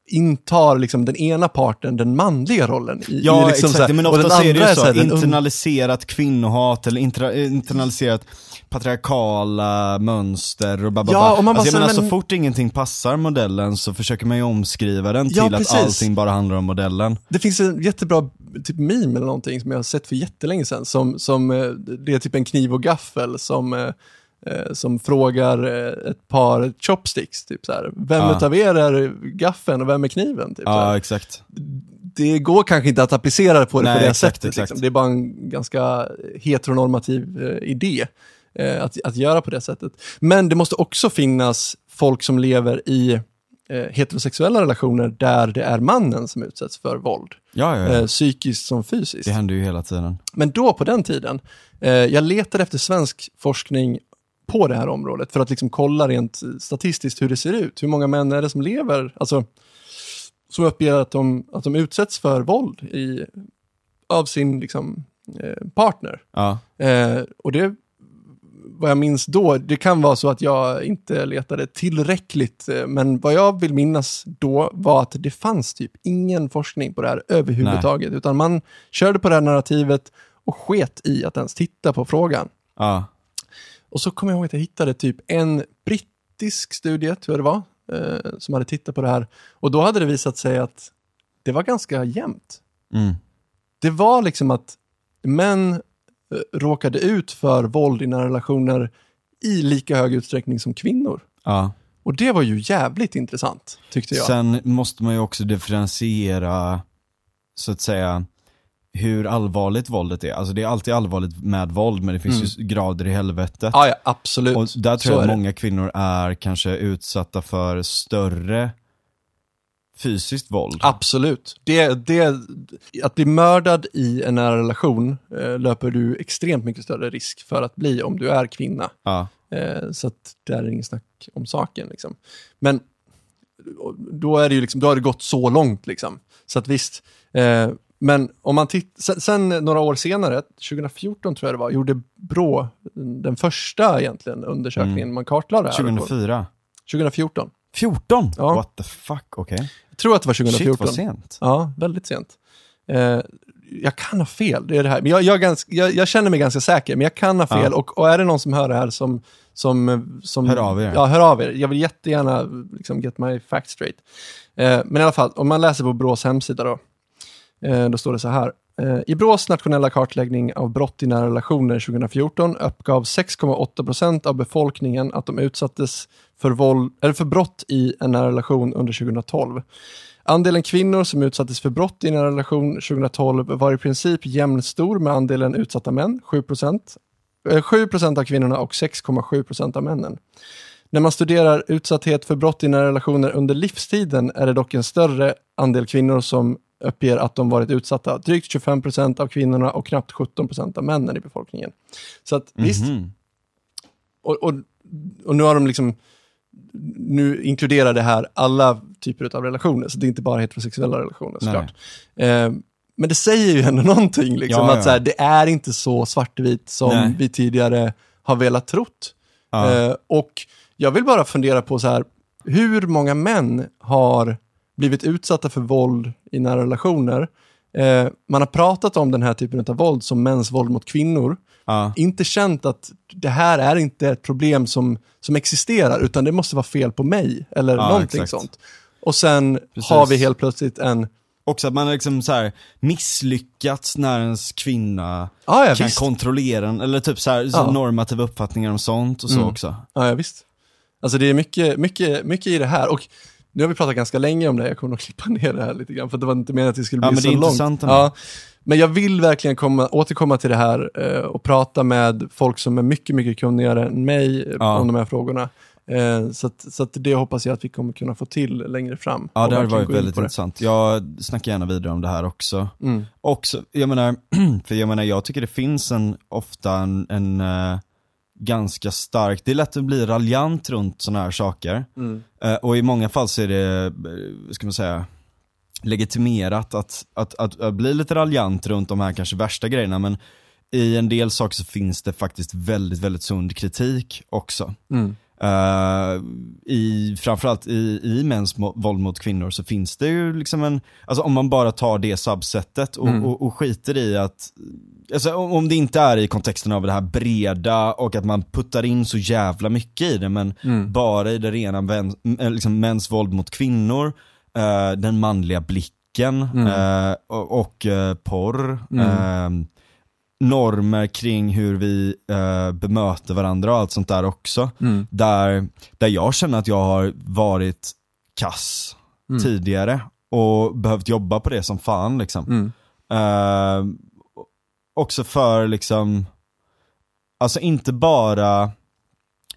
intar liksom den ena parten den manliga rollen. I, Ja, i liksom exakt. så här, men ofta är det ju så så, här, internaliserat kvinnohat eller intra, internaliserat patriarkala mönster och bababa. Ja, och man bara alltså, jag så- menar, men- så fort ingenting passar modellen så försöker man ju omskriva den till Ja, att allting bara handlar om modellen. Det finns en jättebra typ meme eller någonting som jag har sett för jättelänge sedan. Som, som, eh, det är typ en kniv och gaffel som, eh, som frågar eh, ett par chopsticks. Typ så här. Vem Ja. utav er är gaffeln och vem är kniven? Typ. Ja, exakt. det går kanske inte att applicera det på det Nej, på det exakt, sättet. exakt. Liksom. Det är bara en ganska heteronormativ eh, idé eh, att, att göra på det sättet. Men det måste också finnas folk som lever i eh, heterosexuella relationer där det är mannen som utsätts för våld. Ja, ja, ja. Eh, psykiskt som fysiskt. Det händer ju hela tiden. Men då på den tiden, eh, jag letade efter svensk forskning på det här området för att liksom kolla rent statistiskt hur det ser ut. Hur många män är det som lever, alltså som uppger att de, att de utsätts för våld i, av sin liksom, eh, partner. Ja. Eh, och det, vad jag minns då, det kan vara så att jag inte letade tillräckligt, eh, men vad jag vill minnas då var att det fanns typ ingen forskning på det här överhuvudtaget, utan man körde på det här narrativet och sket i att ens titta på frågan. Ja. Och så kommer jag ihåg att jag hittade typ en brittisk studie, tror jag det var, eh, som hade tittat på det här. Och då hade det visat sig att det var ganska jämnt. Mm. Det var liksom att män eh, råkade ut för våld i nära relationer i lika hög utsträckning som kvinnor. ja. Och det var ju jävligt intressant, tyckte jag. Sen måste man ju också differentiera, så att säga, hur allvarligt våldet är. Alltså det är alltid allvarligt med våld, men det finns ju grader i helvetet. ja, ja, absolut. Och där tror Så jag att det. många kvinnor är kanske utsatta för större fysiskt våld. Absolut. Det, det, att bli mördad i en nära relation eh, löper du extremt mycket större risk för att bli om du är kvinna. Ja. Eh, så att det är inget snack om saken. Liksom. Men då, är det ju liksom, då har det gått så långt. Liksom. Så att visst. Eh, men om man tittar, sen, några år senare, 2014 tror jag det var, gjorde Brå den första egentligen undersökningen man kartlade det här. 2004. 2014. 14? Ja. What the fuck, okej. Jag tror att det var Shit 2014. vad sent. Ja, väldigt sent. Eh, jag kan ha fel, det är det här. Men jag, jag, ganska, jag, jag känner mig ganska säker, men jag kan ha fel. Ja. Och, och är det någon som hör det här som... som, som Hör av er. Ja, hör av er. Jag vill jättegärna liksom, get my facts straight. Eh, men i alla fall, om man läser på Brås hemsida då, Eh, då står det så här. Eh, I Brås nationella kartläggning av brott i nära relationer 2014 uppgav 6,8 procent av befolkningen att de utsattes för, våld, eller för brott i en nära relation under 2012. Andelen kvinnor som utsattes för brott i en relation 2012 var i princip jämnstor med andelen utsatta män, 7 procent eh, 7 procent av kvinnorna och 6,7 procent av männen. När man studerar utsatthet för brott i nära relationer under livstiden är det dock en större andel kvinnor som uppger att de varit utsatta. Drygt 25% av kvinnorna och knappt 17% av männen i befolkningen. Så att visst, Mhm. och, och, och nu har de liksom, nu inkluderar det här alla typer av relationer, så det är inte bara heterosexuella relationer såklart. Eh, men det säger ju ändå någonting, liksom, Ja, att ja. Så här, det är inte så svartvitt som Nej. vi tidigare har velat trott. Ja. Eh, och jag vill bara fundera på så här, hur många män har blivit utsatta för våld i nära relationer eh, man har pratat om den här typen av våld som mäns våld mot kvinnor, Ja. inte känt att det här är inte ett problem som, som existerar, utan det måste vara fel på mig, eller Ja, någonting exakt. sånt. Och sen Precis. har vi helt plötsligt en, Också att man har liksom så här misslyckats när ens kvinna ja ja kan visst, kontrollera en, eller typ så här, så normativa uppfattningar om sånt och så Mm. också. ja, ja visst. Alltså det är mycket, mycket, mycket i det här, och nu har vi pratat ganska länge om det, jag kommer nog klippa ner det här lite grann, för det var inte meningen att det skulle bli Ja, men så det är långt. intressant. Ja, men jag vill verkligen komma, återkomma till det här eh, och prata med folk som är mycket, mycket kunnigare än mig eh, Ja. om de här frågorna. Eh, så att, så att det hoppas jag att vi kommer kunna få till längre fram. Ja, det har varit väldigt intressant. Jag snackar gärna vidare om det här också. Mm. Också, jag menar, [clears throat] för jag menar, jag tycker det finns en, ofta en, en eh, ganska stark, det är lätt att bli raljant runt sådana här saker. Mm. Eh, och i många fall så är det, eh, ska man säga, legitimerat att, att, att, att bli lite raljant runt de här kanske värsta grejerna, men i en del saker så finns det faktiskt väldigt, väldigt sund kritik också. Mm. Uh, i, framförallt i, i mäns våld mot kvinnor så finns det ju liksom en, alltså om man bara tar det subsetet och, Mm. och, och skiter i att, alltså om, det inte är i kontexten av det här breda och att man puttar in så jävla mycket i det, men Mm. bara i det rena vän, äh, liksom mäns våld mot kvinnor, eh, den manliga blicken Mm. eh, och, och eh, porr, Mm. eh, normer kring hur vi eh, bemöter varandra och allt sånt där också. Mm. Där, där jag känner att jag har varit kass Mm. tidigare och behövt jobba på det som fan liksom. Mm. Eh, också för liksom, alltså inte bara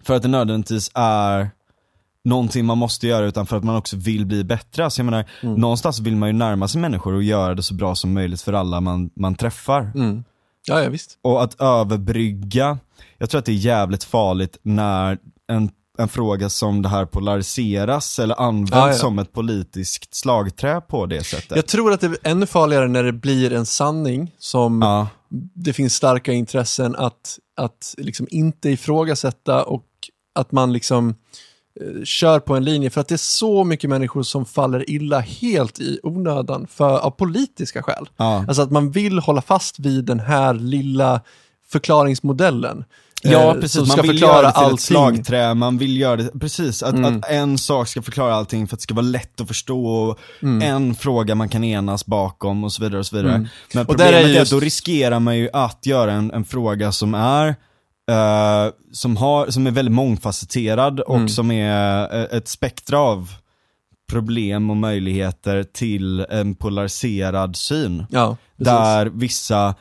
för att det nödvändigtvis är någonting man måste göra utan för att man också vill bli bättre. Alltså jag menar, Mm. någonstans vill man ju närma sig människor och göra det så bra som möjligt för alla man, man träffar. Ja, ja visst. Och att överbrygga, jag tror att det är jävligt farligt när en, en fråga som det här polariseras eller används Ja, ja. som ett politiskt slagträ på det sättet. Jag tror att det är ännu farligare när det blir en sanning som Ja, det finns starka intressen att, att liksom inte ifrågasätta och att man liksom kör på en linje för att det är så mycket människor som faller illa helt i onödan för, av politiska skäl. ja. Alltså att man vill hålla fast vid den här lilla förklaringsmodellen. Ja eh, precis, som man ska vill göra det till allting. ett slagträ, man vill göra det, precis, att, Mm. att en sak ska förklara allting för att det ska vara lätt att förstå och en fråga man kan enas bakom och så vidare och så vidare. Mm. Men Och där problemet är är, just- att då riskerar man ju att göra en, en fråga som är eh, som, har, som är väldigt mångfacetterad och Mm. som är eh, ett spektra av problem och möjligheter till en polariserad syn. Ja. Där vissa,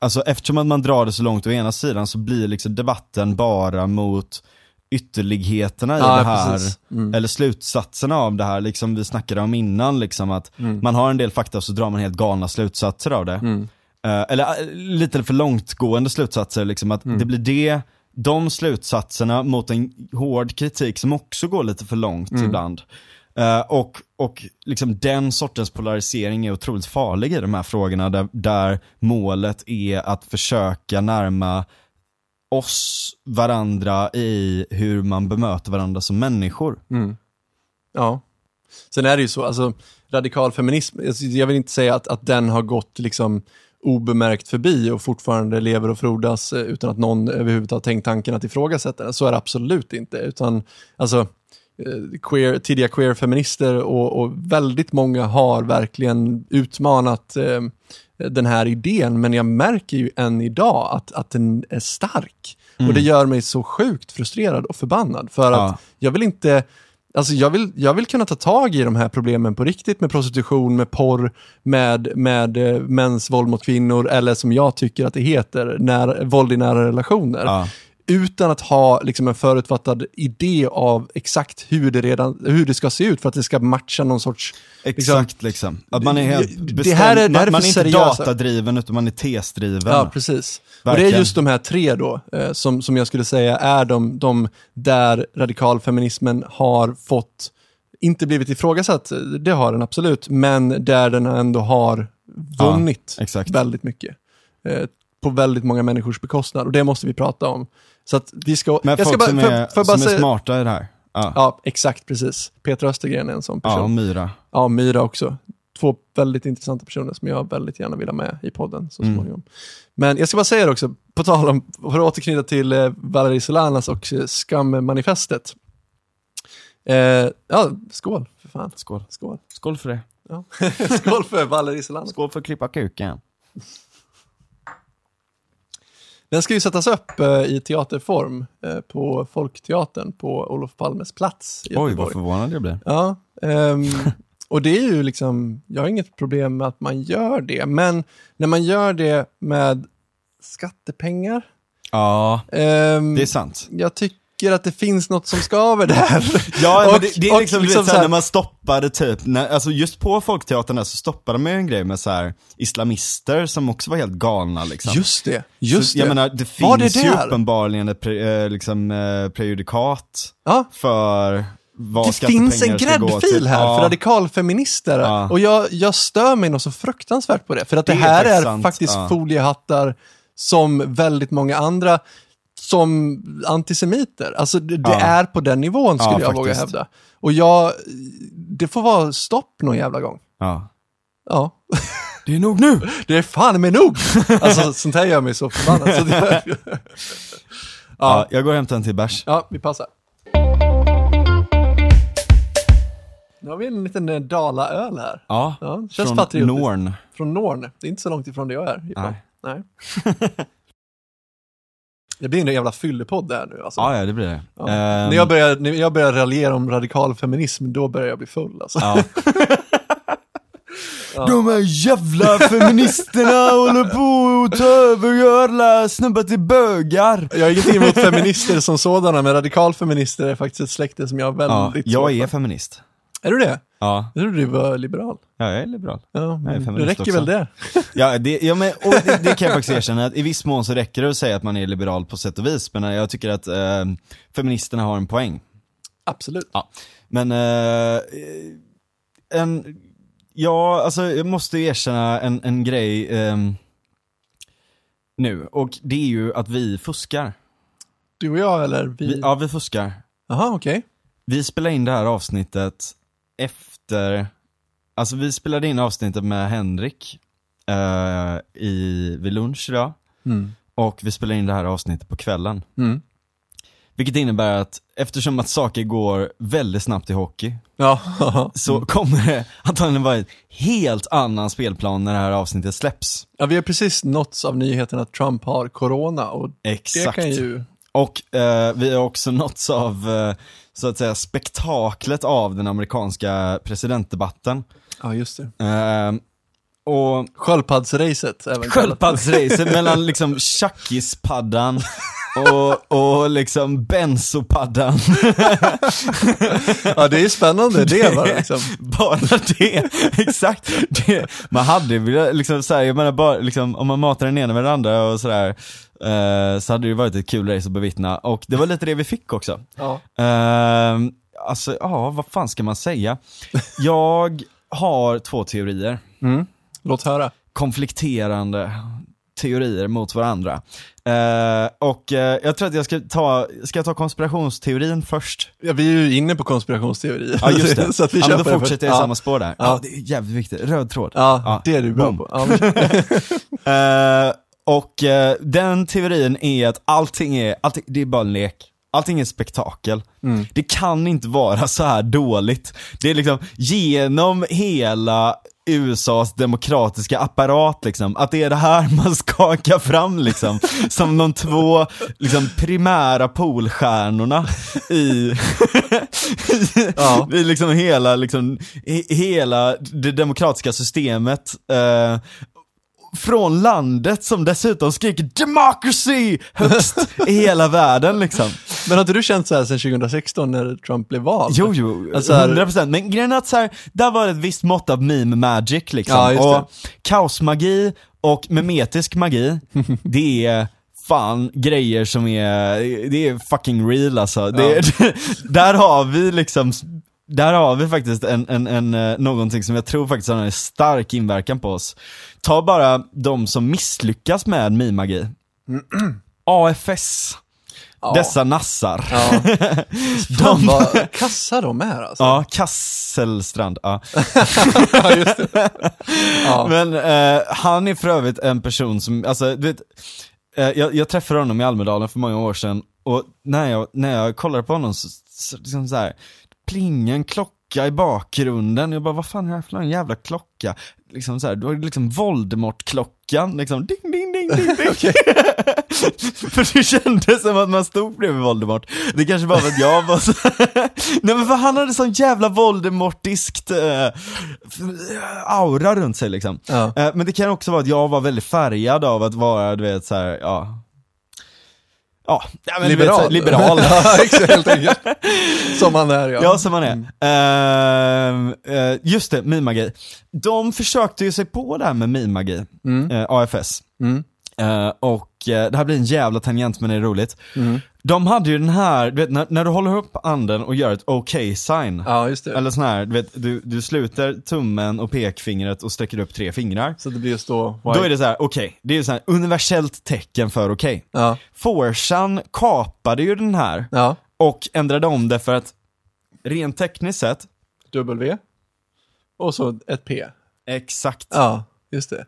alltså eftersom att man drar det så långt å ena sidan så blir liksom debatten bara mot ytterligheterna i Ja, det här. Mm. eller slutsatserna av det här, liksom vi snackade om innan, liksom att Mm. man har en del fakta och så drar man helt galna slutsatser av det. Eh, eller eh, lite för långtgående slutsatser, liksom att Mm. det blir det, de slutsatserna mot en hård kritik som också går lite för långt Mm. ibland. Eh, och och liksom den sortens polarisering är otroligt farlig i de här frågorna där, där målet är att försöka närma oss varandra i hur man bemöter varandra som människor. Mm. Ja. Sen är det ju så, alltså radikal feminism, alltså, jag vill inte säga att, att den har gått liksom obemärkt förbi och fortfarande lever och frodas eh, utan att någon överhuvudtaget har tänkt tanken att ifrågasätta den. Så är det absolut inte, utan alltså eh, queer, tidiga queer-feminister och, och väldigt många har verkligen utmanat eh, den här idén, men jag märker ju än idag att, att den är stark. Och det gör mig så sjukt frustrerad och förbannad, för Ja. att jag vill inte Alltså jag vill, jag vill kunna ta tag i de här problemen på riktigt med prostitution, med porr, med, med eh, mäns våld mot kvinnor eller som jag tycker att det heter, när, våld i nära relationer. Ja. Utan att ha liksom, en förutfattad idé av exakt hur det, redan, hur det ska se ut för att det ska matcha någon sorts... Exakt liksom. Att man är helt Det- det bestämd, här är- det här är man, man är inte seriösa. datadriven utan man är tesdriven. Ja, precis. Och det Verkligen. är just de här tre då, eh, som, som jag skulle säga är de, de där radikalfeminismen har fått, inte blivit ifrågasatt, det har den absolut, men där den ändå har vunnit exakt. väldigt mycket. Eh, på väldigt många människors bekostnad, och det måste vi prata om. Så att vi ska... Men jag folk bara, som, är, jag bara som är säga- smarta i det här. Ja. Ja, exakt, precis. Peter Östergren är en sån Ja, person. och Myra. Ja, Myra också. två väldigt intressanta personer som jag väldigt gärna vill ha med i podden så Mm. småningom. Men jag ska bara säga det också, på tal om, för att återknyta till eh, Valerie Solanas och eh, skammanifestet. Eh, ja, skål för fan. Skål. Skål. Skål för det. Ja. [laughs] skål för Valerie Solana. Skål för att klippa kuken. Den ska ju sättas upp eh, i teaterform eh, på Folkteatern på Olof Palmes plats i Oj, vad förvånad jag blir. Ja, ehm, och det är ju liksom, jag har inget problem med att man gör det, men när man gör det med skattepengar, Ja, ehm, det är sant. jag tycker att det finns något som skaver där. Ja, men Och- det, det är och liksom, liksom såhär, här- när man stoppade typ, när, alltså just på Folkteatern där så stoppade man ju en grej med så här islamister som också var helt galna liksom. Just det, just så, det. Jag menar, det Var det finns ju där? uppenbarligen ett pre, eh, liksom, eh, prejudikat ja. för vad Det finns en gräddfil här Ja. för radikalfeminister. Ja. Och jag, jag stör mig något så fruktansvärt på det. För att det, Det är här är sant, faktiskt ja. foliehattar som väldigt många andra som antisemiter. Alltså det, det Ja. är på den nivån skulle Ja, jag våga faktiskt. hävda. Och jag, det får vara stopp någon jävla gång. Ja. Ja, [laughs] Det är nog nu! [laughs] det är fan med nog! Alltså [laughs] sånt här gör mig så förbannad. Så det, Ja. ja, jag går och hämtar en till bärs. ja, vi passar. Nu har vi en liten eh, Dala-öl här. Ja, Ja, från. Norn. Från Norn. Det är inte så långt ifrån där jag är. ifrån. Nej. Nej. Det blir en jävla fyllepodd där nu alltså. Ja, ja, det blir det. Ja. Ehm, när, jag börjar, när jag börjar raljera om radikal feminism, då börjar jag bli full alltså. Ja. [laughs] De här jävla feministerna håller på att ta över alla snubbar till bögar. Jag har ingenting emot feminister som sådana, men radikal feminister är faktiskt ett släkte som jag Ja, väldigt jag svårt är feminist. Är du det? Ja, Jag trodde du var liberal. ja jag är liberal. Ja, men det räcker också. väl det? [laughs] Ja, det, ja men, och det, det kan jag faktiskt erkänna, att i viss mån så räcker det att säga att man är liberal på sätt och vis, men jag tycker att eh, feministerna har en poäng. Absolut. Ja. Men, eh, en, ja, alltså jag måste erkänna en, en grej ehm, nu, och det är ju att vi fuskar. Du och jag eller vi? Vi, ja, vi fuskar. Jaha, okej. Vi spelar in det här avsnittet efter, alltså vi spelade in avsnittet med Henrik eh, i, vid lunch idag. Mm. Och vi spelar in det här avsnittet på kvällen. Mm. Vilket innebär att eftersom att saker går väldigt snabbt i hockey Ja, så kommer det antagligen vara en helt annan spelplan när det här avsnittet släpps. ja, vi har precis nåtts av nyheten att Trump har corona och det Exakt. kan ju... Och eh, vi har också nåtts av, eh, så att säga, spektaklet av den amerikanska presidentdebatten. Ja, just det. Eh, och Sköldpaddsracet sköldpaddsracet [laughs] mellan liksom tjackispaddan och, och liksom bensopaddan. [laughs] Ja, det är spännande det bara liksom. Bara det, exakt. Det, man hade velat, liksom jag menar bara, liksom, om man matar den ena med den andra och sådär, eh, så hade det varit ett kul race att bevittna. Och det var lite det vi fick också. Ja. Eh, alltså, ja, vad fan ska man säga? Jag har två teorier, Mm. Låt höra. konflikterande teorier mot varandra. Eh, och eh, jag tror att jag ska ta, ska jag ta konspirationsteorin först? Ja, vi är ju inne på konspirationsteorier. Ja just det, [laughs] så att vi ja, då fortsätter jag i samma spår där. Ja. Ja. det är jävligt viktigt, röd tråd. Ja, Ja. det är du bra Boom. på. Ja, [laughs] [laughs] Eh, och eh, den teorin är att allting är, allting, det är bara en lek. Allting är spektakel. Mm. Det kan inte vara så här dåligt. Det är liksom genom hela USAs demokratiska apparat liksom, att det är det här [laughs] man skakar fram liksom, som de två liksom primära polstjärnorna i, Ja. [laughs] i liksom hela, liksom, he, hela det demokratiska systemet. Eh, från landet som dessutom skriker 'Democracy!' högst i hela världen liksom. men har inte du känt så här sedan 2016 när Trump blev vald? Jo, jo, Alltså här- 100% Men grejen är att så här, där var det ett visst mått av meme magic liksom. Ja, och kaosmagi och memetisk magi, [laughs] det är fan grejer som är, det är fucking real alltså. Det, [laughs] där har vi liksom, där har vi faktiskt en, en, en, eh, någonting som jag tror faktiskt har en stark inverkan på oss. Ta bara de som misslyckas med meme-magi. AFS. Ja. Dessa nassar. Ja. [laughs] Fan vad kassa de är alltså. Ja, Kasselstrand. Ja. [laughs] Ja, just det. Ja. Men eh, han är för övrigt en person som, alltså du vet, eh, jag, jag träffade honom i Almedalen för många år sedan och när jag, när jag kollade på honom så, så liksom så här, plinga en klocka i bakgrunden, jag bara vad fan är det här för en jävla klocka? Liksom så här, du har liksom Voldemort-klockan, liksom ding ding ding ding ding. [laughs] [laughs] för det kändes som att man stod bredvid Voldemort. Det kanske bara var att jag var så [laughs] Nej men för han hade sån jävla Voldemortiskt eh, aura runt sig liksom. Ja. Eh, men det kan också vara att jag var väldigt färgad av att vara, du vet så här, ja Ja, men liberal. [laughs] exakt, helt [laughs] enkelt. Som han är ja. Ja, som man är. Ehm, eh, just det, mimagi. De försökte ju sig på det här med mimagi, eh, AFS. Mm. Eh, och det här blir en jävla tangent men det är roligt. De hade ju den här, du vet när, när du håller upp anden och gör ett OK-sign. ja, just det. Eller sån här, du vet, du, du sluter tummen och pekfingret och sträcker upp tre fingrar. Så det blir just då... Då är det så här, okej, det är ju så här universellt tecken för okej. Ja, Forsan kapade ju den här ja. och ändrade om det för att rent tekniskt sett, W. Och så ett P. exakt. Ja, just det.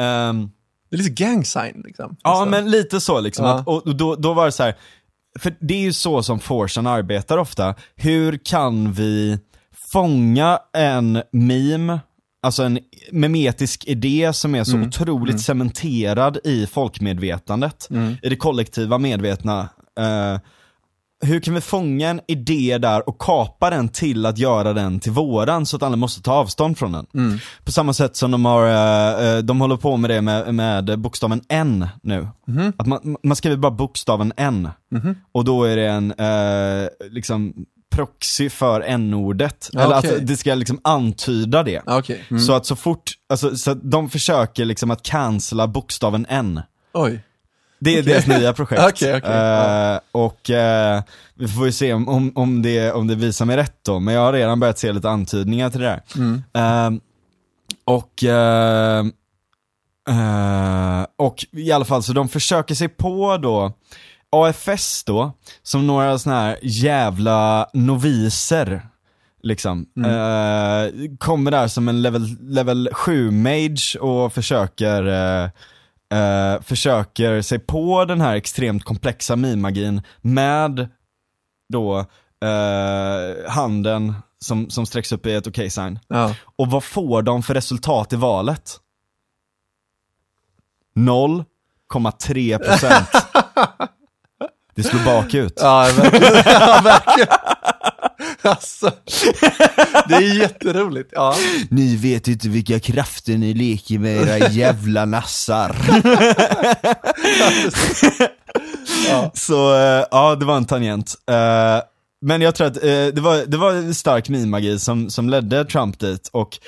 Ehm, Det är lite gang sign liksom. ja men lite så liksom, Ja. att, och då, då var det så här. För det är ju så som Forsan arbetar ofta, hur kan vi fånga en meme, alltså en memetisk idé som är så otroligt cementerad i folkmedvetandet, i det kollektiva medvetna. eh, hur kan vi fånga en idé där och kapa den till att göra den till våran så att alla måste ta avstånd från den? På samma sätt som de har, eh, de håller på med det med, med bokstaven N nu. Att man, man skriver bara bokstaven N. Och då är det en, eh, liksom, proxy för N-ordet. Ja, Eller att det ska liksom antyda det. Okej. Mm. Så att så fort, alltså, så att de försöker liksom att cancella bokstaven N. Oj. Det är Okej. deras nya projekt. [laughs] Okej, ja. Eh, och eh, vi får ju se om, om, om, det, om det visar mig rätt då, men jag har redan börjat se lite antydningar till det där. Mm. Eh, och, eh, och i alla fall så de försöker sig på då AFS då, som några såna här jävla noviser, liksom. Mm. Eh, kommer där som en level, level 7 mage och försöker eh, eh, försöker sig på den här extremt komplexa mimagin med då eh, handen som, som sträcks upp i ett okej-sign. Ja. Och vad får de för resultat i valet? 0,3 procent. [laughs] Det slår bakut. Ja, verkligen. [laughs] ja, verkligen. [laughs] Alltså, det är jätteroligt. Ja. Ni vet inte vilka krafter ni leker med era [laughs] jävla nassar. [laughs] Ja. Så eh, ja, det var en tangent. Eh, men jag tror att eh, det, var, det var en stark mimagi som, som ledde Trump dit och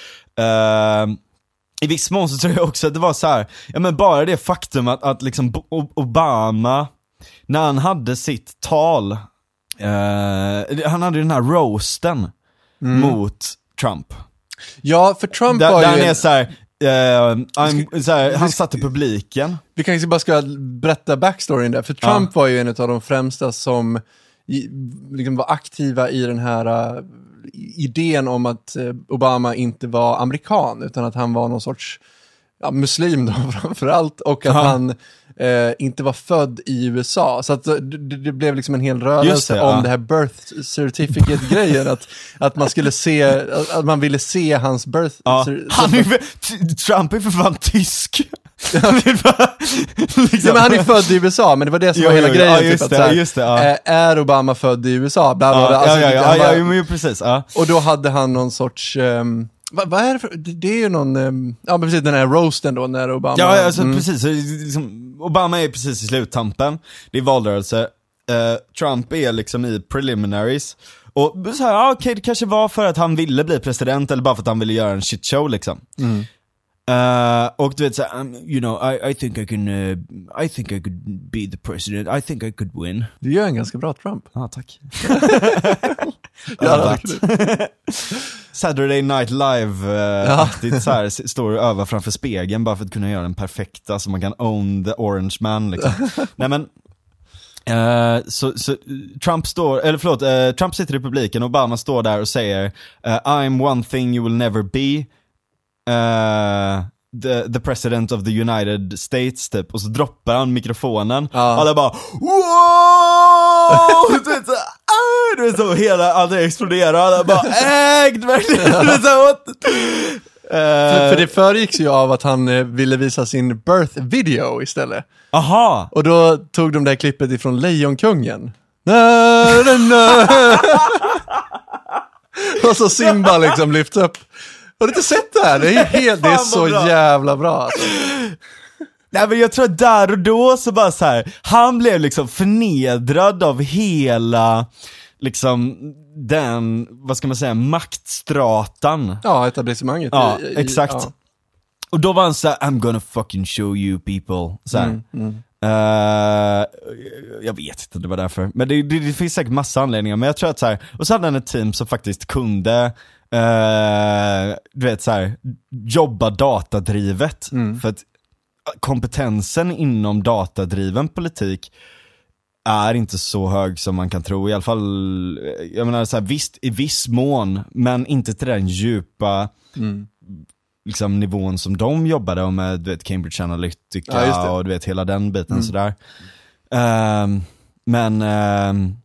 i viss mån så tror jag också att det var så här, ja men bara det faktum att, att liksom Obama, när han hade sitt tal, eh, han hade ju den här roasten mot Trump. ja, för Trump Där, var där han ju... är såhär, uh, I'm, så här, han satt i publiken. Vi kanske bara ska berätta backstoryn där, för Trump var ju en av de främsta som liksom var aktiva i den här uh, idén om att eh, Obama inte var amerikan, utan att han var någon sorts ja, muslim då [laughs] framförallt, och att Ja. han eh, inte var född i USA. Så att eh, det, det blev liksom en hel rörelse det, om ja. det här birth certificate-grejen, att, att man skulle se, att, att man ville se hans birth Ja, [laughs] han är, Trump är för fan tysk. Bara- [laughs] liksom. Ja, men han är född i USA, men det var det som Jo, var hela jo, grejen. ja, typ, just att det, så här, det, ja. eh, Är Obama född i USA? Bla, bla, bla. Ja, Alltså, ja, ja, han ja, var- ja, precis. Och då hade han någon sorts, um, vad, är det för, det, är ju någon, ehm, ja men precis den här roasten då när Obama... Ja, alltså mm. precis. Så, liksom, Obama är precis i sluttampen, det är valrörelse, Eh, Trump är liksom i preliminaries. Och så här, ja, okej det kanske var för att han ville bli president eller bara för att han ville göra en shitshow liksom. Mm. Eh, och du vet såhär, um, you know, I, I think I can, uh, I think I could be the president, I think I could win. Du gör en ganska bra Trump. Ja, ah, tack. [laughs] Ja, verkligen. [laughs] Saturday Night Live-aktigt Ja. uh, så här, står och övar framför spegeln bara för att kunna göra den perfekta så man kan own the orange man liksom. [laughs] Nej men, Eh, så, så Trump står, eller förlåt, eh, Trump sitter i publiken och Obama står där och säger eh, I'm one thing you will never be. Eh, the, the president of the United States typ, och så droppar han mikrofonen. Ja. Alla bara wow! [laughs] du vet, så, hela, allting exploderar, alla bara ägd verkligen. [laughs] Eh, För, för det föregicks ju av att han eh, ville visa sin birth video istället. Aha! Och då tog de det här klippet ifrån Lejonkungen. [laughs] Och så Simba liksom lyfts upp. Har du inte sett det här? Det är, [laughs] helt, det är så bra. jävla bra. Alltså. Nej men jag tror att där och då så bara så här, han blev liksom förnedrad av hela, liksom den, vad ska man säga, maktstratan. Ja, etablissemanget. Ja, I- i- exakt. ja. Och då var han såhär, I'm gonna fucking show you people. Så. Mm, mm. Eh, jag vet inte, det var därför. Men det, det, det finns säkert massa anledningar, men jag tror att så här, och så hade han ett team som faktiskt kunde, eh, du vet så här, jobba datadrivet. Mm. För att kompetensen inom datadriven politik är inte så hög som man kan tro, i alla fall, jag menar så här, visst i viss mån, men inte till den djupa Mm. liksom, nivån som de jobbade med du vet, Cambridge Analytica Ja, och du vet hela den biten Mm. sådär. Ehm, men, ehm,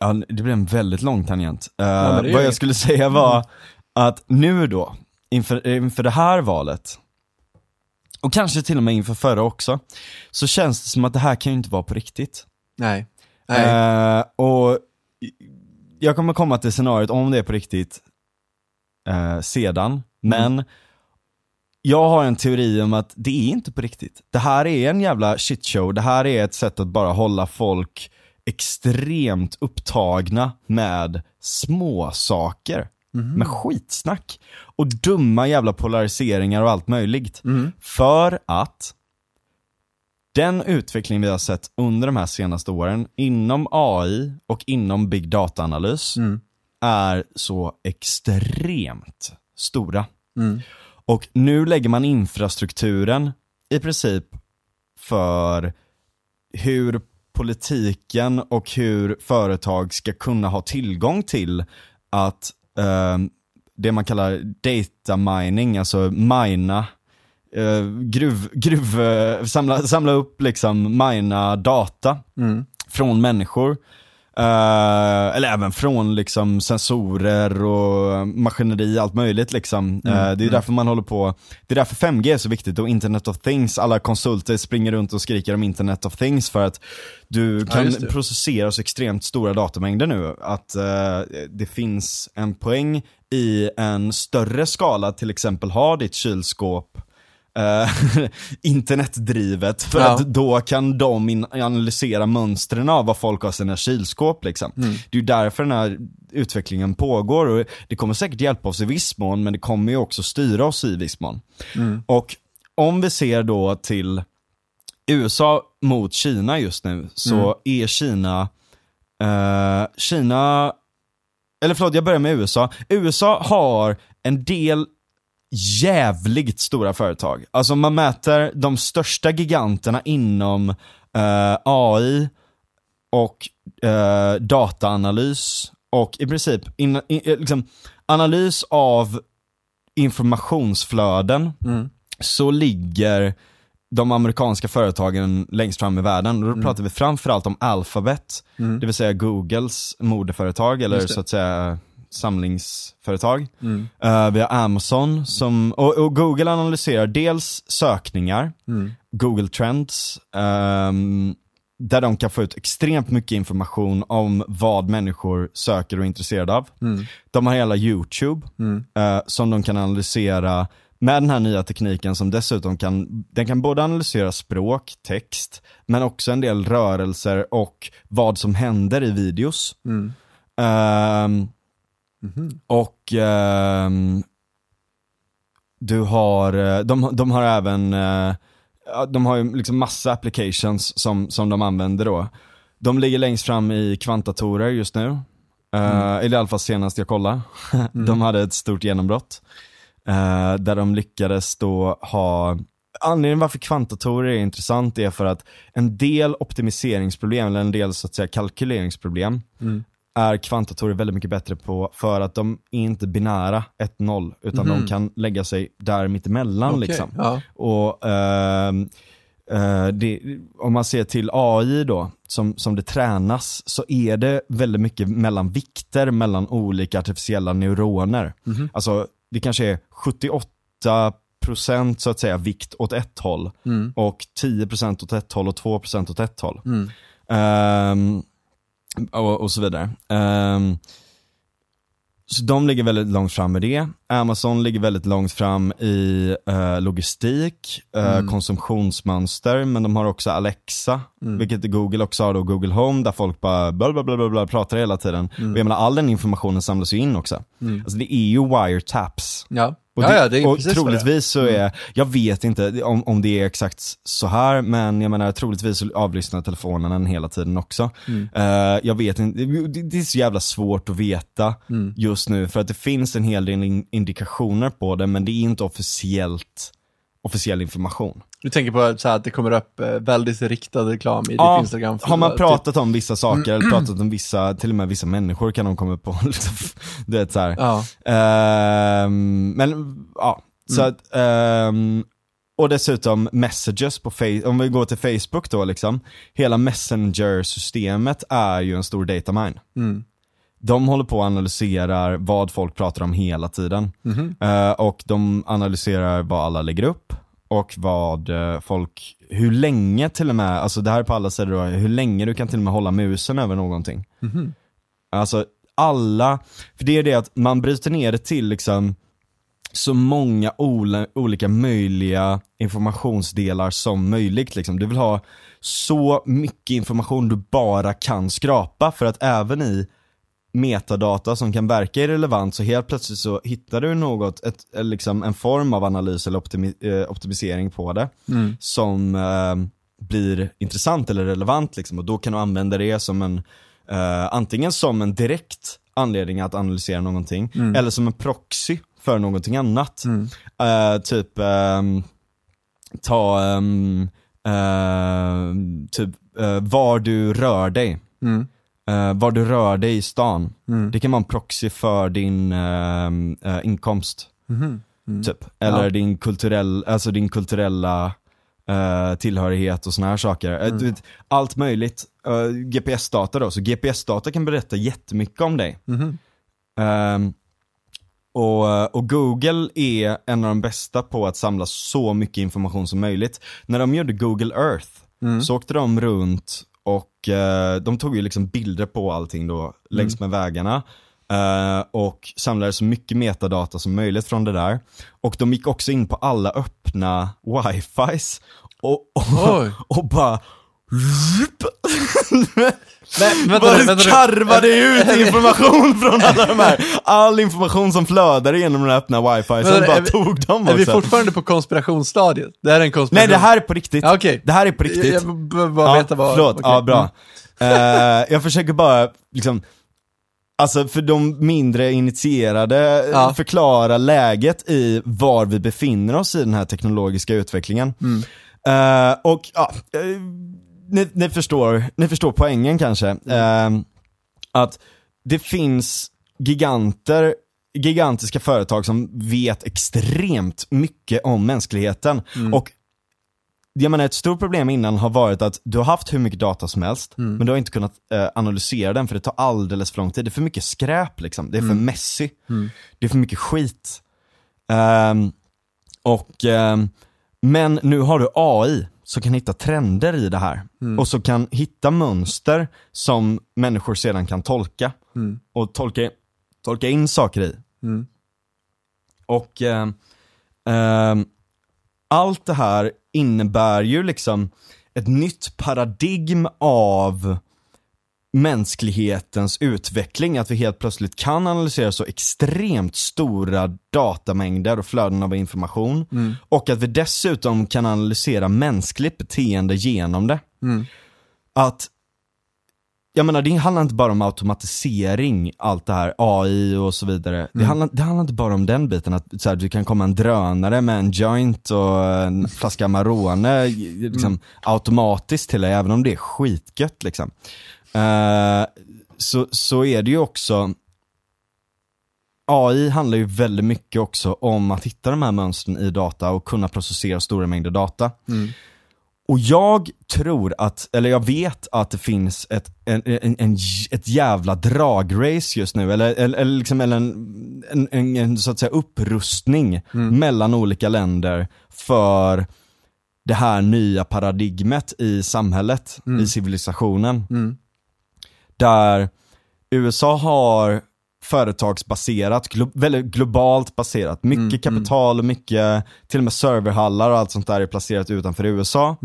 ja, det blev en väldigt lång tangent. Eh, men det är vad inget. jag skulle säga var att nu då, inför, inför det här valet, och kanske till och med inför förra också, så känns det som att det här kan ju inte vara på riktigt. Nej. Nej. Eh, och jag kommer komma till scenariot om det är på riktigt eh, sedan, men jag har en teori om att det är inte på riktigt. Det här är en jävla shitshow, det här är ett sätt att bara hålla folk extremt upptagna med små saker med skitsnack. Och dumma jävla polariseringar och allt möjligt. Mm. För att den utveckling vi har sett under de här senaste åren inom AI och inom big data-analys Mm. är så extremt stora. Mm. Och nu lägger man infrastrukturen i princip för hur politiken och hur företag ska kunna ha tillgång till att det man kallar data mining, alltså mina eh, gruv, gruv, eh, samla, samla upp liksom mina data Mm. från människor. Eh, eller även från liksom sensorer och maskineri, allt möjligt liksom. Eh, det är därför man håller på, det är därför 5G är så viktigt och internet of things, alla konsulter springer runt och skriker om internet of things för att du kan det. processera så extremt stora datamängder nu att eh, det finns en poäng i en större skala, till exempel ha ditt kylskåp eh, [laughs] internetdrivet för Ja. att då kan de analysera mönstren av vad folk har sina kylskåp liksom. Mm. Det är därför den här utvecklingen pågår och det kommer säkert hjälpa oss i viss mån men det kommer ju också styra oss i viss mån. Mm. Och om vi ser då till USA mot Kina just nu så Mm. är Kina, eh, Kina, eller förlåt jag börjar med USA. USA har en del jävligt stora företag. Alltså man mäter de största giganterna inom eh, AI och eh, dataanalys och i princip in, i, liksom, analys av informationsflöden Mm. så ligger de amerikanska företagen längst fram i världen. Och då pratar vi framförallt om Alphabet, Mm. det vill säga Googles moderföretag eller så att säga samlingsföretag. Mm. Eh, vi har Amazon som, och, och Google analyserar dels sökningar, Mm. Google Trends, ehm, där de kan få ut extremt mycket information om vad människor söker och är intresserade av. Mm. De har hela YouTube Mm. eh, som de kan analysera med den här nya tekniken som dessutom kan, den kan både analysera språk, text, men också en del rörelser och vad som händer i videos. Mm. Ehm, Mhm. och ehm, du har, eh, de, de har även, eh, de har ju liksom massa applications som, som de använder då. De ligger längst fram i kvantdatorer just nu. Eh, Eller i alla fall senast jag kollade. [laughs] de hade ett stort genombrott. eh, där de lyckades då ha anledningen varför kvantdatorer är intressant är för att en del optimiseringsproblem, eller en del så att säga kalkyleringsproblem, är kvantdatorer väldigt mycket bättre på för att de är inte binära 1-0, utan de kan lägga sig där mittemellan Okej, liksom. ja. Och ehm, eh, det, om man ser till AI då, som, som det tränas, så är det väldigt mycket mellan vikter mellan olika artificiella neuroner. Alltså det kanske är 78% så att säga vikt åt ett håll och 10% åt ett håll och 2% åt ett håll. Ehm, och, och så vidare. Ehm, så de ligger väldigt långt fram med det. Amazon ligger väldigt långt fram i eh, logistik, eh, konsumtionsmönster, men de har också Alexa, vilket Google också har då, Google Home, där folk bara bla bla bla pratar hela tiden. Och jag menar, all den informationen samlas ju in också. Alltså det är ju wiretaps. Ja, Och, det, ja det och är. Mm. troligtvis så är, jag vet inte om, om det är exakt så här, men jag menar troligtvis så avlyssnar telefonen den hela tiden också. Mm. Eh, jag vet inte, det, det är så jävla svårt att veta Mm. just nu, för att det finns en hel del in, indikationer på det, men det är inte officiellt, officiell information. Du tänker på så här, att det kommer upp eh, väldigt riktad reklam i Ja, ditt instagram har man typ. pratat om vissa saker, eller pratat om vissa, till och med vissa människor kan de komma på, [laughs] liksom, du vet såhär. Ja. Ehm, men ja, så Mm. att, ehm, och dessutom messages på Facebook, om vi går till Facebook då liksom, hela messenger-systemet är ju en stor datamine. Mm. De håller på och analyserar vad folk pratar om hela tiden. Mhm. Eh, och de analyserar vad alla lägger upp och vad eh, folk, hur länge till och med, alltså det här är på alla sidor då, hur länge du kan till och med hålla musen över någonting. Mhm. Alltså alla, för det är det att man bryter ner det till liksom så många olika möjliga informationsdelar som möjligt. Liksom. Du vill ha så mycket information du bara kan skrapa för att även i metadata som kan verka irrelevant så helt plötsligt så hittar du något, ett, eh, liksom en form av analys eller optimi, eh, optimisering på det som eh, blir intressant eller relevant liksom. och då kan du använda det som en, eh, antingen som en direkt anledning att analysera någonting eller som en proxy för någonting annat. Eh, typ ehm, ta ehm, eh, typ eh, var du rör dig. Mm. Eh, var du rör dig i stan. Det kan vara en proxy för din ehm, eh, inkomst. Typ. Eller Ja. din, kulturell, alltså din kulturella eh, tillhörighet och såna här saker. Eh, Du vet, allt möjligt. Eh, GPS-data då, så GPS-data kan berätta jättemycket om dig. Mhm. Ehm, och, och Google är en av de bästa på att samla så mycket information som möjligt. När de gjorde Google Earth så åkte de runt och eh, de tog ju liksom bilder på allting då längs med vägarna. eh, och samlade så mycket metadata som möjligt från det där. Och de gick också in på alla öppna wifis och, och, Oj. och bara [laughs] [laughs] Nej, [laughs] vänta, bara vänta, karvade [laughs] ut information från alla de här. All information som flödade genom den öppna wifi, Men som är bara vi- tog dem Är vi också. fortfarande på konspirationsstadiet? Det här är en konspiration. Nej det här är på riktigt. Ja, okej. Det här är på riktigt. Jag, jag behöver bara veta vad... Förlåt, okej. ja bra. Eh, jag försöker bara liksom Alltså för de mindre initierade, Ja. förklara läget i var vi befinner oss i den här teknologiska utvecklingen. Mm. Eh, och ja, eh, ni, ni, förstår, ni förstår poängen kanske. Eh, att det finns giganter, gigantiska företag som vet extremt mycket om mänskligheten. Och jag menar ett stort problem innan har varit att du har haft hur mycket data som helst, men du har inte kunnat eh, analysera den för det tar alldeles för lång tid. Det är för mycket skräp liksom, det är för messy, det är för mycket skit. Ehm, och, ehm, men nu har du AI som kan hitta trender i det här och som kan hitta mönster som människor sedan kan tolka och tolka, tolka in saker i. Mm. Och ehm, ehm, allt det här innebär ju liksom ett nytt paradigm av mänsklighetens utveckling, att vi helt plötsligt kan analysera så extremt stora datamängder och flöden av information. Och att vi dessutom kan analysera mänskligt beteende genom det. Mm. Att jag menar det handlar inte bara om automatisering, allt det här, AI och så vidare. Det, handlar, det handlar inte bara om den biten, att så här, du kan komma en drönare med en joint och en flaska Amarone liksom, automatiskt till dig, även om det är skitgött liksom. Eh, så, så är det ju också, AI handlar ju väldigt mycket också om att hitta de här mönstren i data och kunna processera stora mängder data. Och jag tror att, eller jag vet att det finns ett, en, en, en, ett jävla dragrace just nu, eller, eller, eller, liksom, eller en, en, en, en så att säga upprustning mellan olika länder för det här nya paradigmet i samhället, i civilisationen. Där USA har företagsbaserat, glo väldigt globalt baserat. Mycket kapital och mycket, till och med serverhallar och allt sånt där är placerat utanför USA.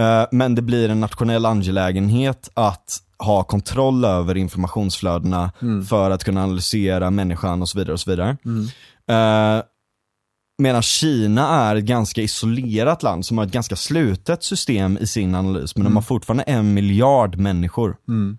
Eh, men det blir en nationell angelägenhet att ha kontroll över informationsflödena för att kunna analysera människan och så vidare. och så vidare. Eh, Medan Kina är ett ganska isolerat land som har ett ganska slutet system i sin analys, men de har fortfarande en miljard människor det.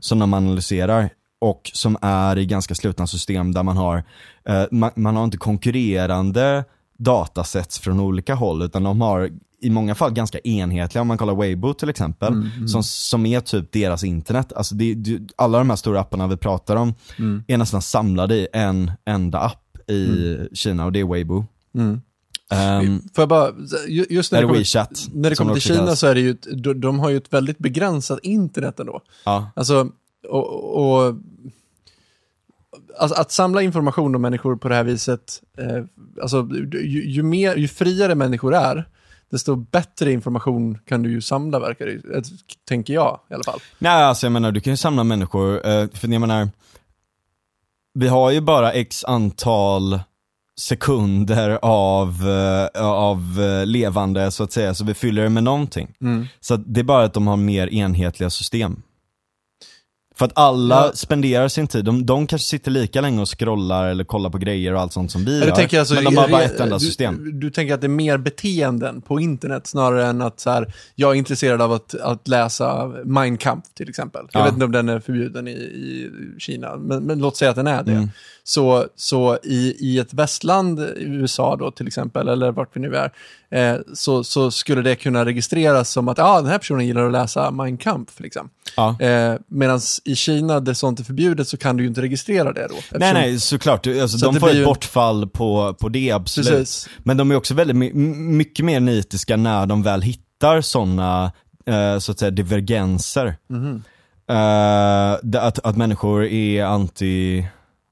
Som de analyserar och som är i ganska slutna system där man har, eh, man, man har inte konkurrerande datasets från olika håll utan de har i många fall ganska enhetliga, om man kollar Weibo till exempel, Som, som är typ deras internet. Alltså det, det, alla de här stora apparna vi pratar om är nästan samlade i en enda app i Kina och det är Weibo. Ehm, Får jag bara, ju- just när det kommer, WeChat. när det kommer till Kina kallas. så är det ju, de, de har ju ett väldigt begränsat internet ändå. Ja. Alltså, och, och alltså att samla information om människor på det här viset, eh, alltså ju, ju, mer, ju friare människor är, desto bättre information kan du ju samla verkar det tänker jag i alla fall. Nej, alltså jag menar du kan ju samla människor, eh, för jag menar, vi har ju bara x antal sekunder av, eh, av eh, levande så att säga, så vi fyller det med någonting. Så att det är bara att de har mer enhetliga system. För att alla Ja. spenderar sin tid, de, de kanske sitter lika länge och scrollar eller kollar på grejer och allt sånt som vi Ja, gör. alltså, men de har bara ett enda du, system. Du, tänker att det är mer beteenden på internet snarare än att så här, jag är intresserad av att, att läsa Mein Kampf till exempel. Jag Ja. vet inte om den är förbjuden i, i Kina, men, men låt säga att den är det. Mm. Så, så i, i ett västland, i USA då till exempel, eller vart vi nu är, eh, så, så skulle det kunna registreras som att ah, den här personen gillar att läsa Mein Kampf. Liksom. Ja. Eh, Medan i Kina, där sånt är förbjudet, så kan du ju inte registrera det då. Nej eftersom- nej, såklart. Alltså, Så de får ett ju- bortfall på, på det, absolut. Precis. Men de är också väldigt my- mycket mer nitiska när de väl hittar sådana, eh, så att säga, divergenser. Mhm. Eh, att, att människor är anti,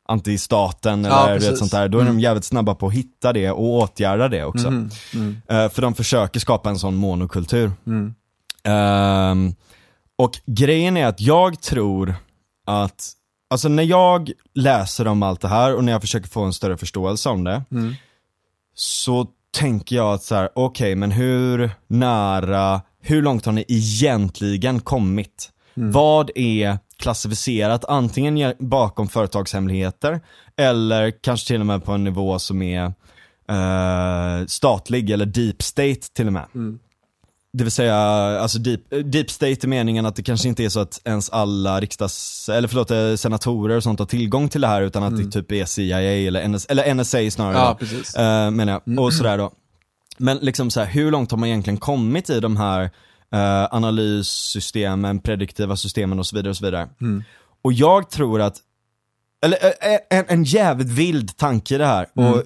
anti-staten Ja, eller vet, precis. sånt där. Då är de jävligt snabba på att hitta det och åtgärda det också. Mhm. Mm. Eh, för de försöker skapa en sån monokultur. Ehm, och grejen är att jag tror att, alltså när jag läser om allt det här och när jag försöker få en större förståelse om det, Mm. så tänker jag att så här, okej men hur nära, hur långt har ni egentligen kommit? Vad är klassificerat antingen ge- bakom företagshemligheter eller kanske till och med på en nivå som är eh, statlig eller deep state till och med. Det vill säga, alltså deep, deep state i meningen att det kanske inte är så att ens alla riksdags, eller förlåt, eh, senatorer och sånt har tillgång till det här utan att det typ är CIA eller, NS, eller NSA snarare Ja, precis. Eh, menar jag, och sådär då. Men liksom så här, hur långt har man egentligen kommit i de här eh, analyssystemen, prediktiva systemen och så vidare och så vidare. Och jag tror att, eller en, en jävligt vild tanke i det här. Och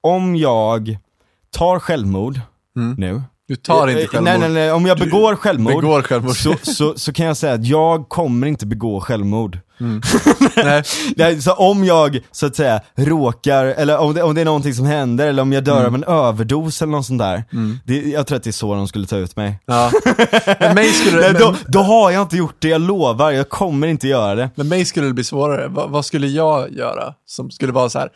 om jag tar självmord nu, Du tar inte Eh, självmord. Nej, nej, nej. Om jag begår självmord, begår självmord. Så, så, så kan jag säga att jag kommer inte begå självmord. [laughs] Nej. Nej, så om jag, så att säga, råkar, eller om det, om det är någonting som händer, eller om jag dör av en överdos eller något sånt där. Det, jag tror att det är så de skulle ta ut mig. Ja. Men mig skulle, [laughs] Nej, men, då, då har jag inte gjort det, jag lovar. Jag kommer inte göra det. men mig skulle det bli svårare. Va, vad skulle jag göra som skulle vara så här?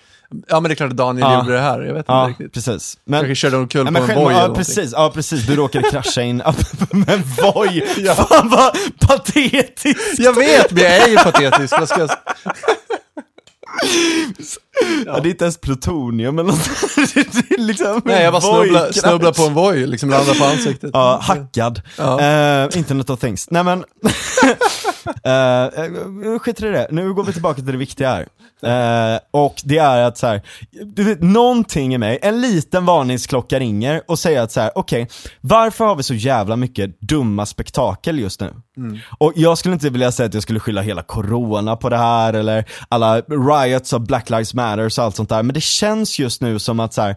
Ja men det är klart att Daniel Ja. gjorde det här, jag vet inte Ja, riktigt. precis. Kanske Men, körde omkull Ja, på en själv, boj eller ja, någonting. precis, ja precis, du råkade krascha in, [laughs] men Voi, Ja. fan vad patetiskt! Jag vet, men jag är ju patetisk. Vad ska jag... [laughs] Ja. det är inte ens plutonium eller något. [laughs] liksom Nej, jag bara snubblar snubblar på en Voi, liksom landar på ansiktet. Ja, hackad. Ja. Eh, Internet of things. Nej men, [laughs] Uh, skit i det, nu går vi tillbaka till det viktiga här. Uh, och det är att så här, du vet, någonting i mig, en liten varningsklocka ringer och säger att så här: okej, okay, varför har vi så jävla mycket dumma spektakel just nu? Mm. Och jag skulle inte vilja säga att jag skulle skylla hela corona på det här eller alla riots av Black Lives Matter och allt sånt där, men det känns just nu som att så här,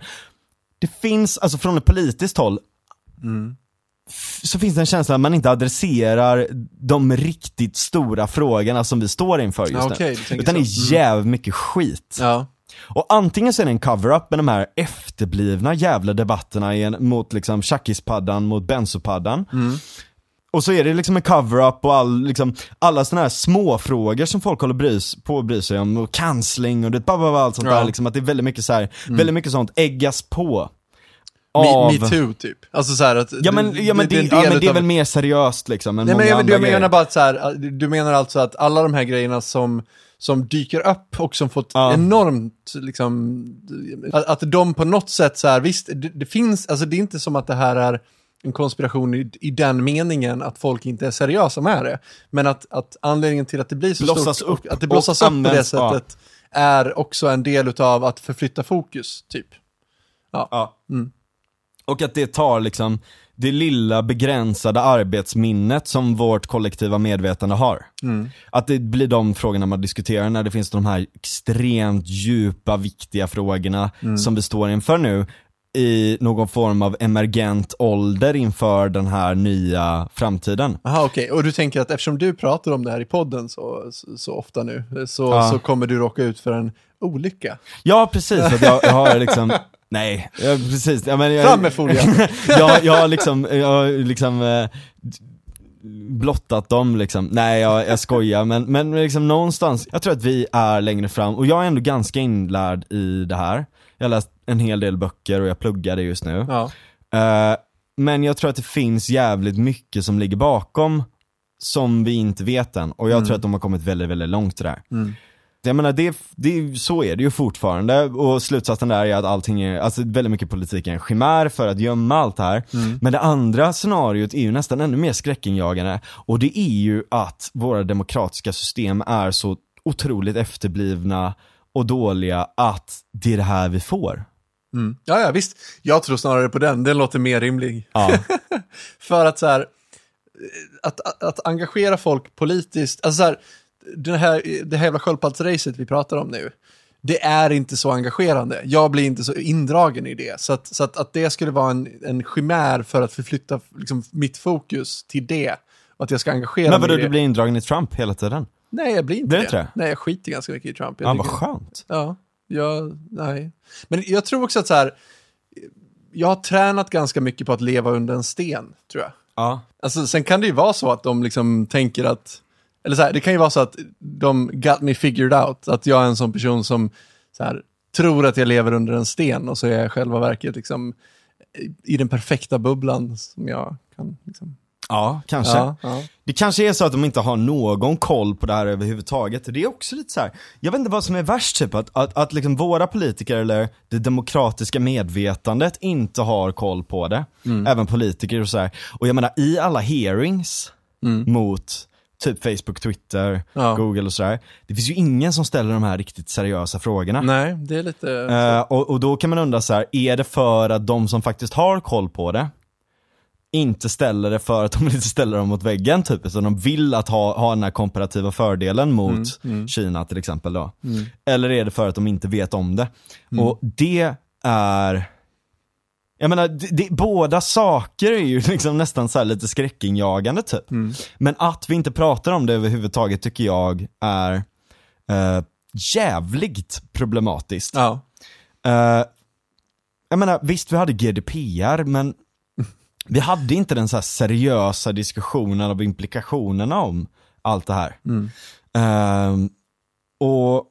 det finns, alltså från ett politiskt håll, mm så finns det en känsla att man inte adresserar de riktigt stora frågorna som vi står inför just okay, nu. Utan det är mm. jävligt mycket skit. Ja. Och antingen så är det en cover-up med de här efterblivna jävla debatterna mot liksom tjackispaddan mot bensopaddan. Mm. Och så är det liksom en cover-up och all, liksom, alla sådana här småfrågor som folk håller brys, på att bry sig om, och cancelling och det, allt sånt ja. där, liksom, att det är väldigt mycket så här, mm. väldigt mycket sånt äggas på av... Me, too typ. Alltså så att, ja men, ja, men, det, det, ja, men det är väl mer seriöst liksom än Nej, men jag, jag menar bara att så här, du menar alltså att alla de här grejerna som, som dyker upp och som fått ja. enormt, liksom, att, att de på något sätt så här, visst, det, det, finns, alltså det är inte som att det här är en konspiration i, i den meningen att folk inte är seriösa med det. Men att, att anledningen till att det blir så blossas stort, upp att det blossas upp på det sättet, ja. är också en del av att förflytta fokus, typ. Ja. ja. Mm. Och att det tar liksom det lilla begränsade arbetsminnet som vårt kollektiva medvetande har. Mm. Att det blir de frågorna man diskuterar när det finns de här extremt djupa, viktiga frågorna mm. som vi står inför nu i någon form av emergent ålder inför den här nya framtiden. Jaha okej, okay. och du tänker att eftersom du pratar om det här i podden så, så, så ofta nu, så, ja. så kommer du råka ut för en olycka? Ja precis, att jag, jag har liksom [laughs] Nej, ja, precis. Ja, men jag, Fram med folien! [laughs] jag, jag har liksom, jag har liksom eh, blottat dem liksom. Nej jag, jag skojar men, men liksom någonstans, jag tror att vi är längre fram och jag är ändå ganska inlärd i det här. Jag har läst en hel del böcker och jag pluggar det just nu. Ja. Uh, men jag tror att det finns jävligt mycket som ligger bakom som vi inte vet än och jag mm. tror att de har kommit väldigt, väldigt långt i det här. Mm. Jag menar, det, det, så är det ju fortfarande och slutsatsen där är att allting är, alltså väldigt mycket politik är en chimär för att gömma allt det här. Mm. Men det andra scenariot är ju nästan ännu mer skräckinjagande och det är ju att våra demokratiska system är så otroligt efterblivna och dåliga att det är det här vi får. Mm. Ja, ja, visst. Jag tror snarare på den, den låter mer rimlig. Ja. [laughs] för att så här, att, att, att engagera folk politiskt, alltså så här, det här, det här jävla sköldpaddsracet vi pratar om nu, det är inte så engagerande. Jag blir inte så indragen i det. Så att, så att, att det skulle vara en, en chimär för att förflytta liksom, mitt fokus till det. Och att jag ska engagera Men mig i det. du blir indragen i Trump hela tiden? Nej, jag blir inte det. det. Inte det? Nej, jag skiter ganska mycket i Trump. Jag ja, vad skönt. Ja, jag, nej. Men jag tror också att så här, jag har tränat ganska mycket på att leva under en sten, tror jag. Ja. Alltså, sen kan det ju vara så att de liksom tänker att eller så här, det kan ju vara så att de got me figured out, att jag är en sån person som så här, tror att jag lever under en sten och så är jag själva verket liksom i den perfekta bubblan som jag kan liksom, Ja, kanske. Ja, ja. Det kanske är så att de inte har någon koll på det här överhuvudtaget. Det är också lite så här, jag vet inte vad som är värst typ, att, att, att liksom våra politiker eller det demokratiska medvetandet inte har koll på det. Mm. Även politiker och så här. Och jag menar i alla hearings mm. mot typ Facebook, Twitter, ja. Google och sådär. Det finns ju ingen som ställer de här riktigt seriösa frågorna. Nej, det är lite... Uh, och, och då kan man undra så här, är det för att de som faktiskt har koll på det inte ställer det för att de [laughs] inte ställa dem mot väggen typ, utan de vill att ha, ha den här komparativa fördelen mot mm, mm. Kina till exempel då. Mm. Eller är det för att de inte vet om det? Mm. Och det är jag menar, det, det, båda saker är ju [laughs] liksom nästan så lite skräckinjagande typ. Mm. Men att vi inte pratar om det överhuvudtaget tycker jag är eh, jävligt problematiskt. Ja. Eh, jag menar, visst vi hade GDPR, men [laughs] vi hade inte den så seriösa diskussionen av implikationerna om allt det här. Mm. Eh, och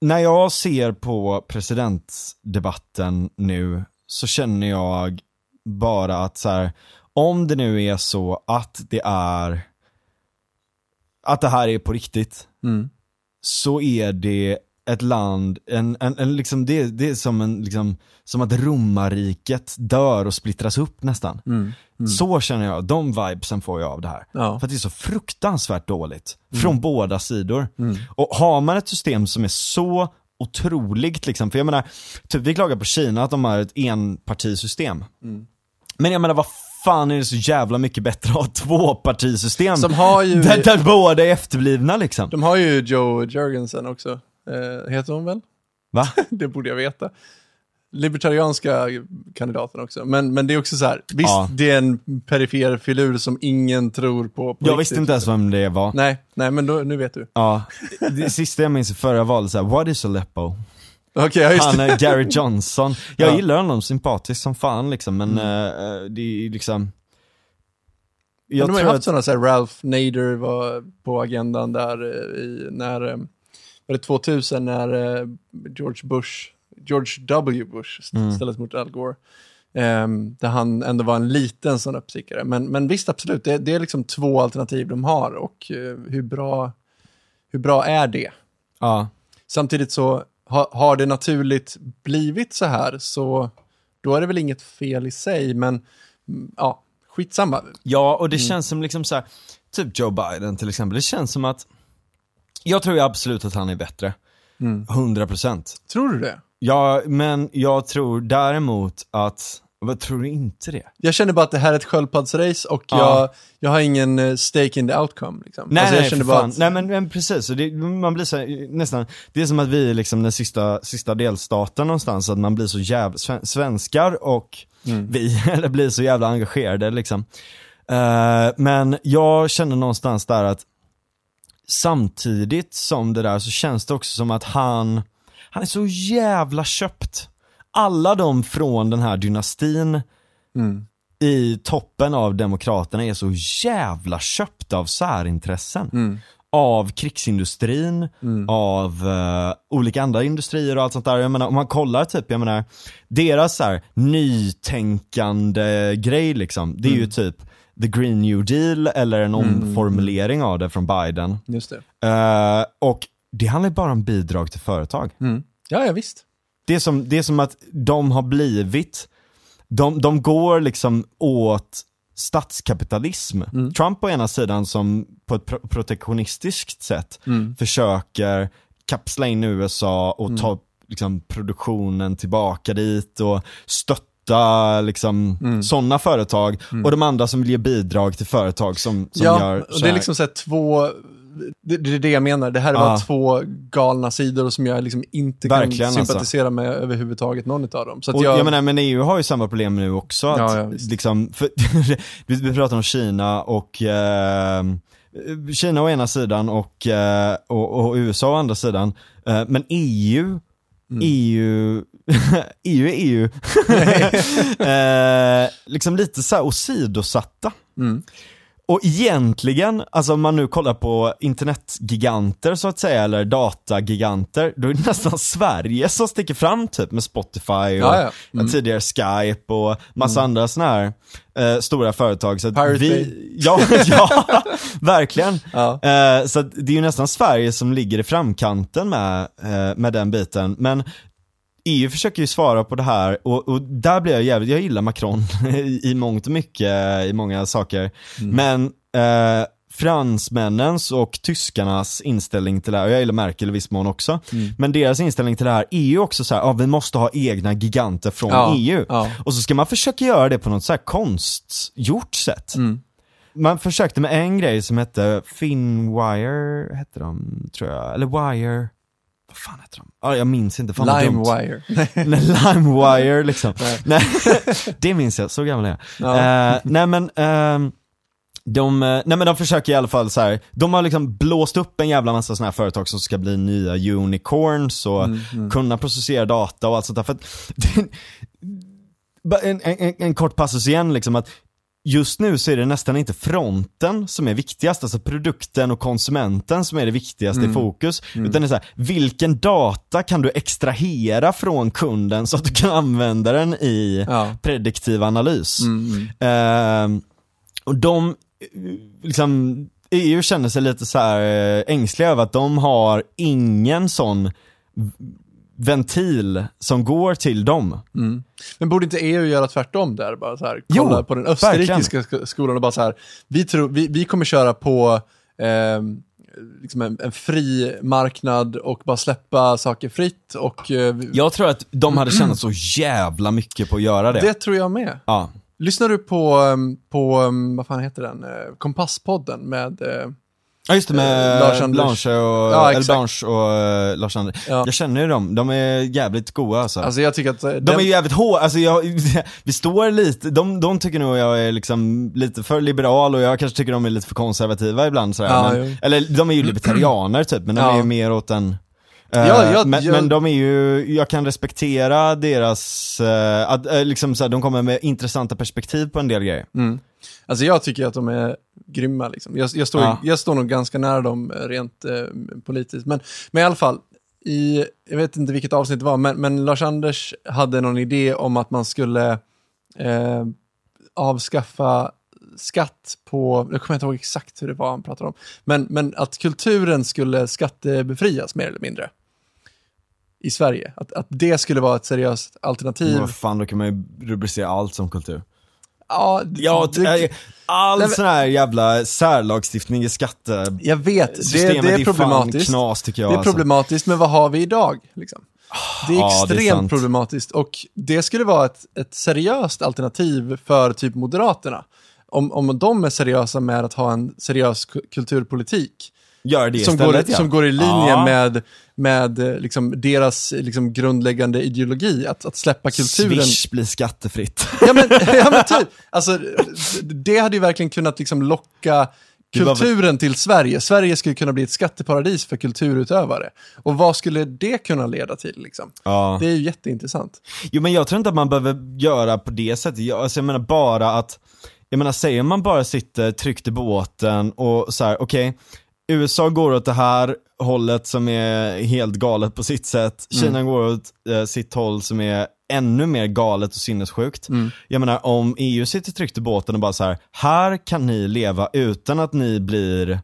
när jag ser på presidentdebatten nu så känner jag bara att så här, om det nu är så att det är att det här är på riktigt mm. så är det ett land, en, en, en liksom, det, det är som, en, liksom, som att romarriket dör och splittras upp nästan. Så känner jag, de vibesen får jag av det här. Ja. För att det är så fruktansvärt dåligt. Från båda sidor. Och har man ett system som är så otroligt liksom, för jag menar, typ vi klagar på Kina att de har ett enpartisystem. Men jag menar vad fan är det så jävla mycket bättre att ha tvåpartisystem? Som har ju- där, där båda är efterblivna liksom. De har ju Joe Jurgensen också. Eh, heter hon väl? Va? [laughs] det borde jag veta. Libertarianska kandidaten också. Men, men det är också så här, visst Ja. det är en perifer filur som ingen tror på. på Jag riktigt. visste inte ens vem det var. Nej, nej men då, nu vet du. Ja, det sista jag minns i förra valet så här, what is Aleppo? Okej, ja, Han är Gary Johnson. Jag Ja. gillar honom sympatisk som fan liksom, men eh, det är liksom Men jag de har ju haft att, sådana, så här, Ralph Nader var på agendan där eh, i, när, var det 2000 när George Bush, George W. Bush st- Mm. mot Al Gore. Ehm, där han ändå var en liten sån uppstickare. Men, men visst, absolut, det, det är liksom två alternativ de har och eh, hur, bra, hur bra är det? ja. Samtidigt så ha, har det naturligt blivit så här så då är det väl inget fel i sig, men mm, ja, skitsamma. Ja, och det Mm. känns som liksom så här, typ Joe Biden till exempel, det känns som att jag tror absolut att han är bättre. Mm. 100%. Tror du det? Ja, men jag tror däremot att, vad tror du inte det? Jag känner bara att det här är ett sköldpaddsrace och Ja. jag, jag har ingen eh, stake in the outcome. Liksom. Nej, Alltså, jag nej, för fan. att- nej men, men precis, det, man blir så nästan, det är som att vi är liksom den sista, sista delstaten någonstans, att man blir så jävla, sven- svenskar och Mm. vi, [laughs] eller blir så jävla engagerade liksom. Eh, men jag känner någonstans där att samtidigt som det där så känns det också som att han, han är så jävla köpt. Alla de från den här dynastin Mm. i toppen av Demokraterna är så jävla köpta av särintressen. Mm. Av krigsindustrin, av eh, olika andra industrier och allt sånt där. Jag menar, om man kollar typ, jag menar, deras så här, nytänkande grej liksom, det är ju typ the green new deal eller en omformulering av det från Biden. Just det. Eh, och det handlar bara om bidrag till företag. Mm. Ja, ja, visst. Det är som, det är som att de har blivit, de, de går liksom åt statskapitalism. Trump på ena sidan som på ett pro- protektionistiskt sätt försöker kapsla in USA och ta liksom, produktionen tillbaka dit och stötta liksom, sådana företag. Och de andra som vill ge bidrag till företag som, som ja, gör och så det är liksom så här två, det, det är det jag menar, det här är bara Ja. två galna sidor som jag liksom inte Verkligen, kan alltså. sympatisera med överhuvudtaget, någon av dem. Så Och jag, jag, menar, men EU har ju samma problem nu också. Att, Ja, ja, liksom, för, [laughs] vi, vi pratar om Kina och eh, Kina å ena sidan och, eh, och, och USA å andra sidan. Eh, men EU, Mm. EU, [laughs] EU är EU. [laughs] eh, liksom lite så här åsidosatta. Mm. Och egentligen, alltså om man nu kollar på internetgiganter så att säga, eller datagiganter, då är det [laughs] nästan Sverige som sticker fram typ med Spotify och Ja, ja. Mm. tidigare Skype och massa andra sådana här eh, stora företag. Så Pirate vi, Bay. [laughs] ja, [laughs] ja, verkligen. Ja. Eh, så det är ju nästan Sverige som ligger i framkanten med, eh, med den biten. Men EU försöker ju svara på det här och, och där blir jag jävligt, jag gillar Macron [laughs] i, i mångt och mycket, i många saker. Men eh, fransmännens och tyskarnas inställning till det här, och jag gillar Merkel i viss mån också, men deras inställning till det här är ju också så här, ja vi måste ha egna giganter från Ja, EU. ja. Och så ska man försöka göra det på något så här konstgjort sätt. Mm. Man försökte med en grej som hette Finwire, hette de, tror jag, eller Wire, vad fan hette de? Ja, jag minns inte, fan. LimeWire. [laughs] Nej, LimeWire liksom. nej. [laughs] det minns jag, så gammal är jag. Ja. Eh, nej men, ehm, de, eh, nej men de försöker i alla fall så här. de har liksom blåst upp en jävla massa sådana här företag som ska bli nya unicorns och Mm, kunna processera data och allt sånt där. För att, [laughs] en, en, en kort passus igen liksom att Just nu så är det nästan inte fronten som är viktigast, alltså produkten och konsumenten som är det viktigaste Mm. i fokus. Utan det är så här, vilken data kan du extrahera från kunden så att du kan använda den i Ja. prediktiv analys. Mm, Ehm, och de, eh, liksom, EU känner sig lite så här eh, ängsliga över att de har ingen sån ventil som går till dem. Men borde inte EU göra tvärtom där? Bara så här, kolla Jo, på den österrikiska sk- skolan och bara så här, vi, tror, vi, vi kommer köra på ehm, liksom en, en fri marknad och bara släppa saker fritt och eh, Jag tror att de hade [clears throat] tjänat så jävla mycket på att göra det. det tror jag med. Ja. Lyssnar du på, ehm, på ehm, vad fan heter den, Eh, Kompasspodden med, eh, Ja just det med Eh, Lars Anders. Blanche och, Ja, eller. Blanche och uh, Lars Anders. Ja. Jag känner ju dem, de är jävligt goa alltså. alltså jag tycker att eh, de den, är ju jävligt hårda, alltså jag, [laughs] vi står lite, de, de tycker nog jag är liksom lite för liberal och jag kanske tycker de är lite för konservativa ibland sådär. Ja, men, eller de är ju libertarianer typ, men de är ju mer åt en eh, Ja, jag- men, jag- men de är ju, jag kan respektera deras, eh, att, eh, liksom såhär, de kommer med intressanta perspektiv på en del grejer. Mm. Alltså jag tycker att de är grymma liksom. Jag, jag, står, Ja. jag står nog ganska nära dem eh, rent eh, politiskt. Men, men i alla fall, i, jag vet inte vilket avsnitt det var, men, men Lars-Anders hade någon idé om att man skulle eh, avskaffa skatt på, jag kommer inte ihåg exakt hur det var han pratade om, men, men att kulturen skulle skattebefrias mer eller mindre i Sverige. Att, att det skulle vara ett seriöst alternativ. Vad fan, då kan man ju rubricera allt som kultur. Ja, Ja, t- all Nej, sån här jävla särlagstiftning i skatte... jag vet, det, det är problematiskt. knas tycker jag Det är alltså. problematiskt, men vad har vi idag? Liksom? Det är Ja, det är extremt problematiskt och det skulle vara ett, ett seriöst alternativ för typ Moderaterna. Om, om de är seriösa med att ha en seriös ku- kulturpolitik Gör det som, istället går, ja. som går i linje Ja. med, med eh, liksom, deras liksom, grundläggande ideologi, att, att släppa kulturen. Swish blir skattefritt. Ja men, ja men typ, alltså det hade ju verkligen kunnat liksom locka kulturen till Sverige. Sverige skulle kunna bli ett skatteparadis för kulturutövare. Och vad skulle det kunna leda till liksom? Ja. Det är ju jätteintressant. Jo men jag tror inte att man behöver göra på det sättet. Jag, alltså, jag menar bara att, jag menar säger man bara sitter tryggt i båten och så här, okej, USA går åt det här hållet som är helt galet på sitt sätt, Kina går åt eh, sitt håll som är ännu mer galet och sinnessjukt. Jag menar om EU sitter tryggt i båten och bara så här, här kan ni leva utan att ni blir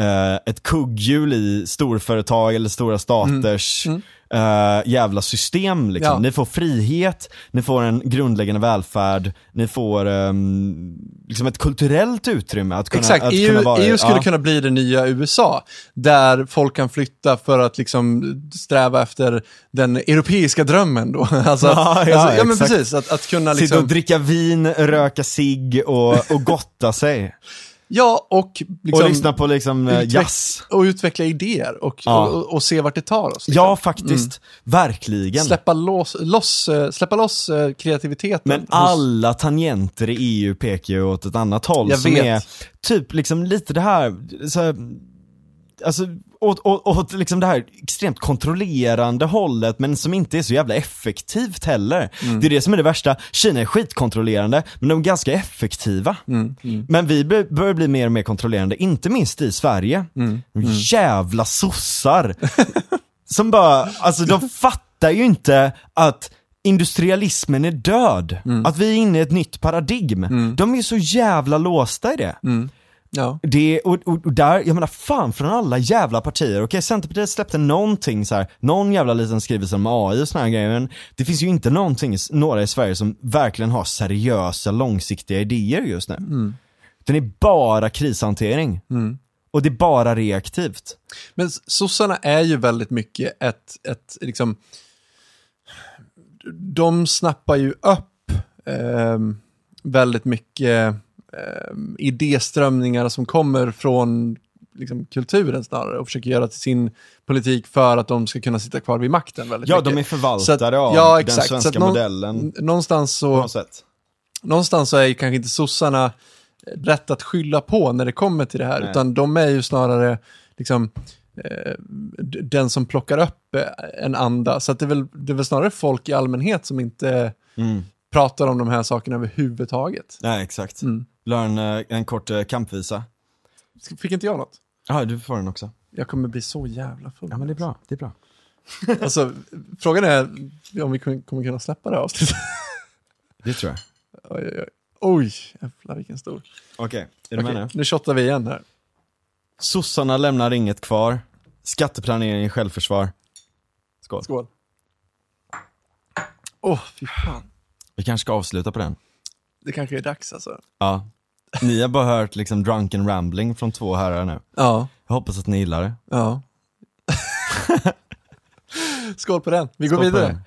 eh, ett kugghjul i storföretag eller stora staters eh, jävla system liksom. Ja. Ni får frihet, ni får en grundläggande välfärd, ni får ehm, liksom ett kulturellt utrymme att kunna, Exakt, att EU, kunna vara EU skulle ja. kunna bli det nya USA, där folk kan flytta för att liksom sträva efter den europeiska drömmen då. [laughs] Alltså, Ja, alltså, ja men precis, att, att kunna Sitta och liksom, dricka vin, röka cigg och, och gotta sig. Ja och liksom, och lyssna på liksom eh, utveck- jazz. och utveckla idéer och, Ja. och, och se vart det tar oss. liksom. Ja, faktiskt. Verkligen. Släppa loss, loss, eh, släppa loss eh, kreativiteten. Men hos- alla tangenter i EU pekar ju åt ett annat håll Jag som vet. är typ liksom lite det här, så här alltså åt, åt, åt liksom det här extremt kontrollerande hållet men som inte är så jävla effektivt heller. Mm. Det är det som är det värsta. Kina är skitkontrollerande men de är ganska effektiva. Mm, Men vi bör- börjar bli mer och mer kontrollerande, inte minst i Sverige. Mm, Jävla sossar! [laughs] som bara, alltså de fattar ju inte att industrialismen är död. Mm. Att vi är inne i ett nytt paradigm. De är ju så jävla låsta i det. Ja. Det, och, och, där, jag menar fan från alla jävla partier, okej Centerpartiet släppte någonting så här, någon jävla liten skrivelse om AI och såna här grejer, men det finns ju inte någonting, några i Sverige som verkligen har seriösa långsiktiga idéer just nu. Den är bara krishantering. Och det är bara reaktivt. Men sossarna är ju väldigt mycket ett, ett liksom, de snappar ju upp ehm, väldigt mycket ehm, idéströmningar som kommer från liksom, kulturen snarare och försöker göra till sin politik för att de ska kunna sitta kvar vid makten väldigt Ja, mycket. de är förvaltare att- av ja, den exakt. Att svenska någon- modellen Någonstans på så, sätt. någonstans så är ju kanske inte sossarna rätt att skylla på när det kommer till det här, Nej. utan de är ju snarare liksom eh, den som plockar upp eh, en anda. Så det, är väl, det är väl snarare folk i allmänhet som inte Mm. pratar om de här sakerna överhuvudtaget. Nej, exakt. Mm. Vill la en, eh, en kort eh, kampvisa. Fick inte jag något? Ja, du får den också. Jag kommer bli så jävla full. Ja, men det är alltså. bra. Det är bra. [laughs] alltså, frågan är om vi kommer kunna släppa det här avsnittet. [laughs] det tror jag. Oj, oj, oj. Oj, jävlar vilken stor. Okej, okay, är du okay, med nu? Nu shottar vi igen här. Sossarna lämnar inget kvar. Skatteplanering i självförsvar. Skål. Skål. Åh, oh, fy fan. Vi kanske ska avsluta på den. Det kanske är dags alltså. Ja. Ni har bara hört liksom drunken rambling från två herrar nu. Ja. Jag hoppas att ni gillar det. Ja. [laughs] Skål på den. Vi går Skål vidare.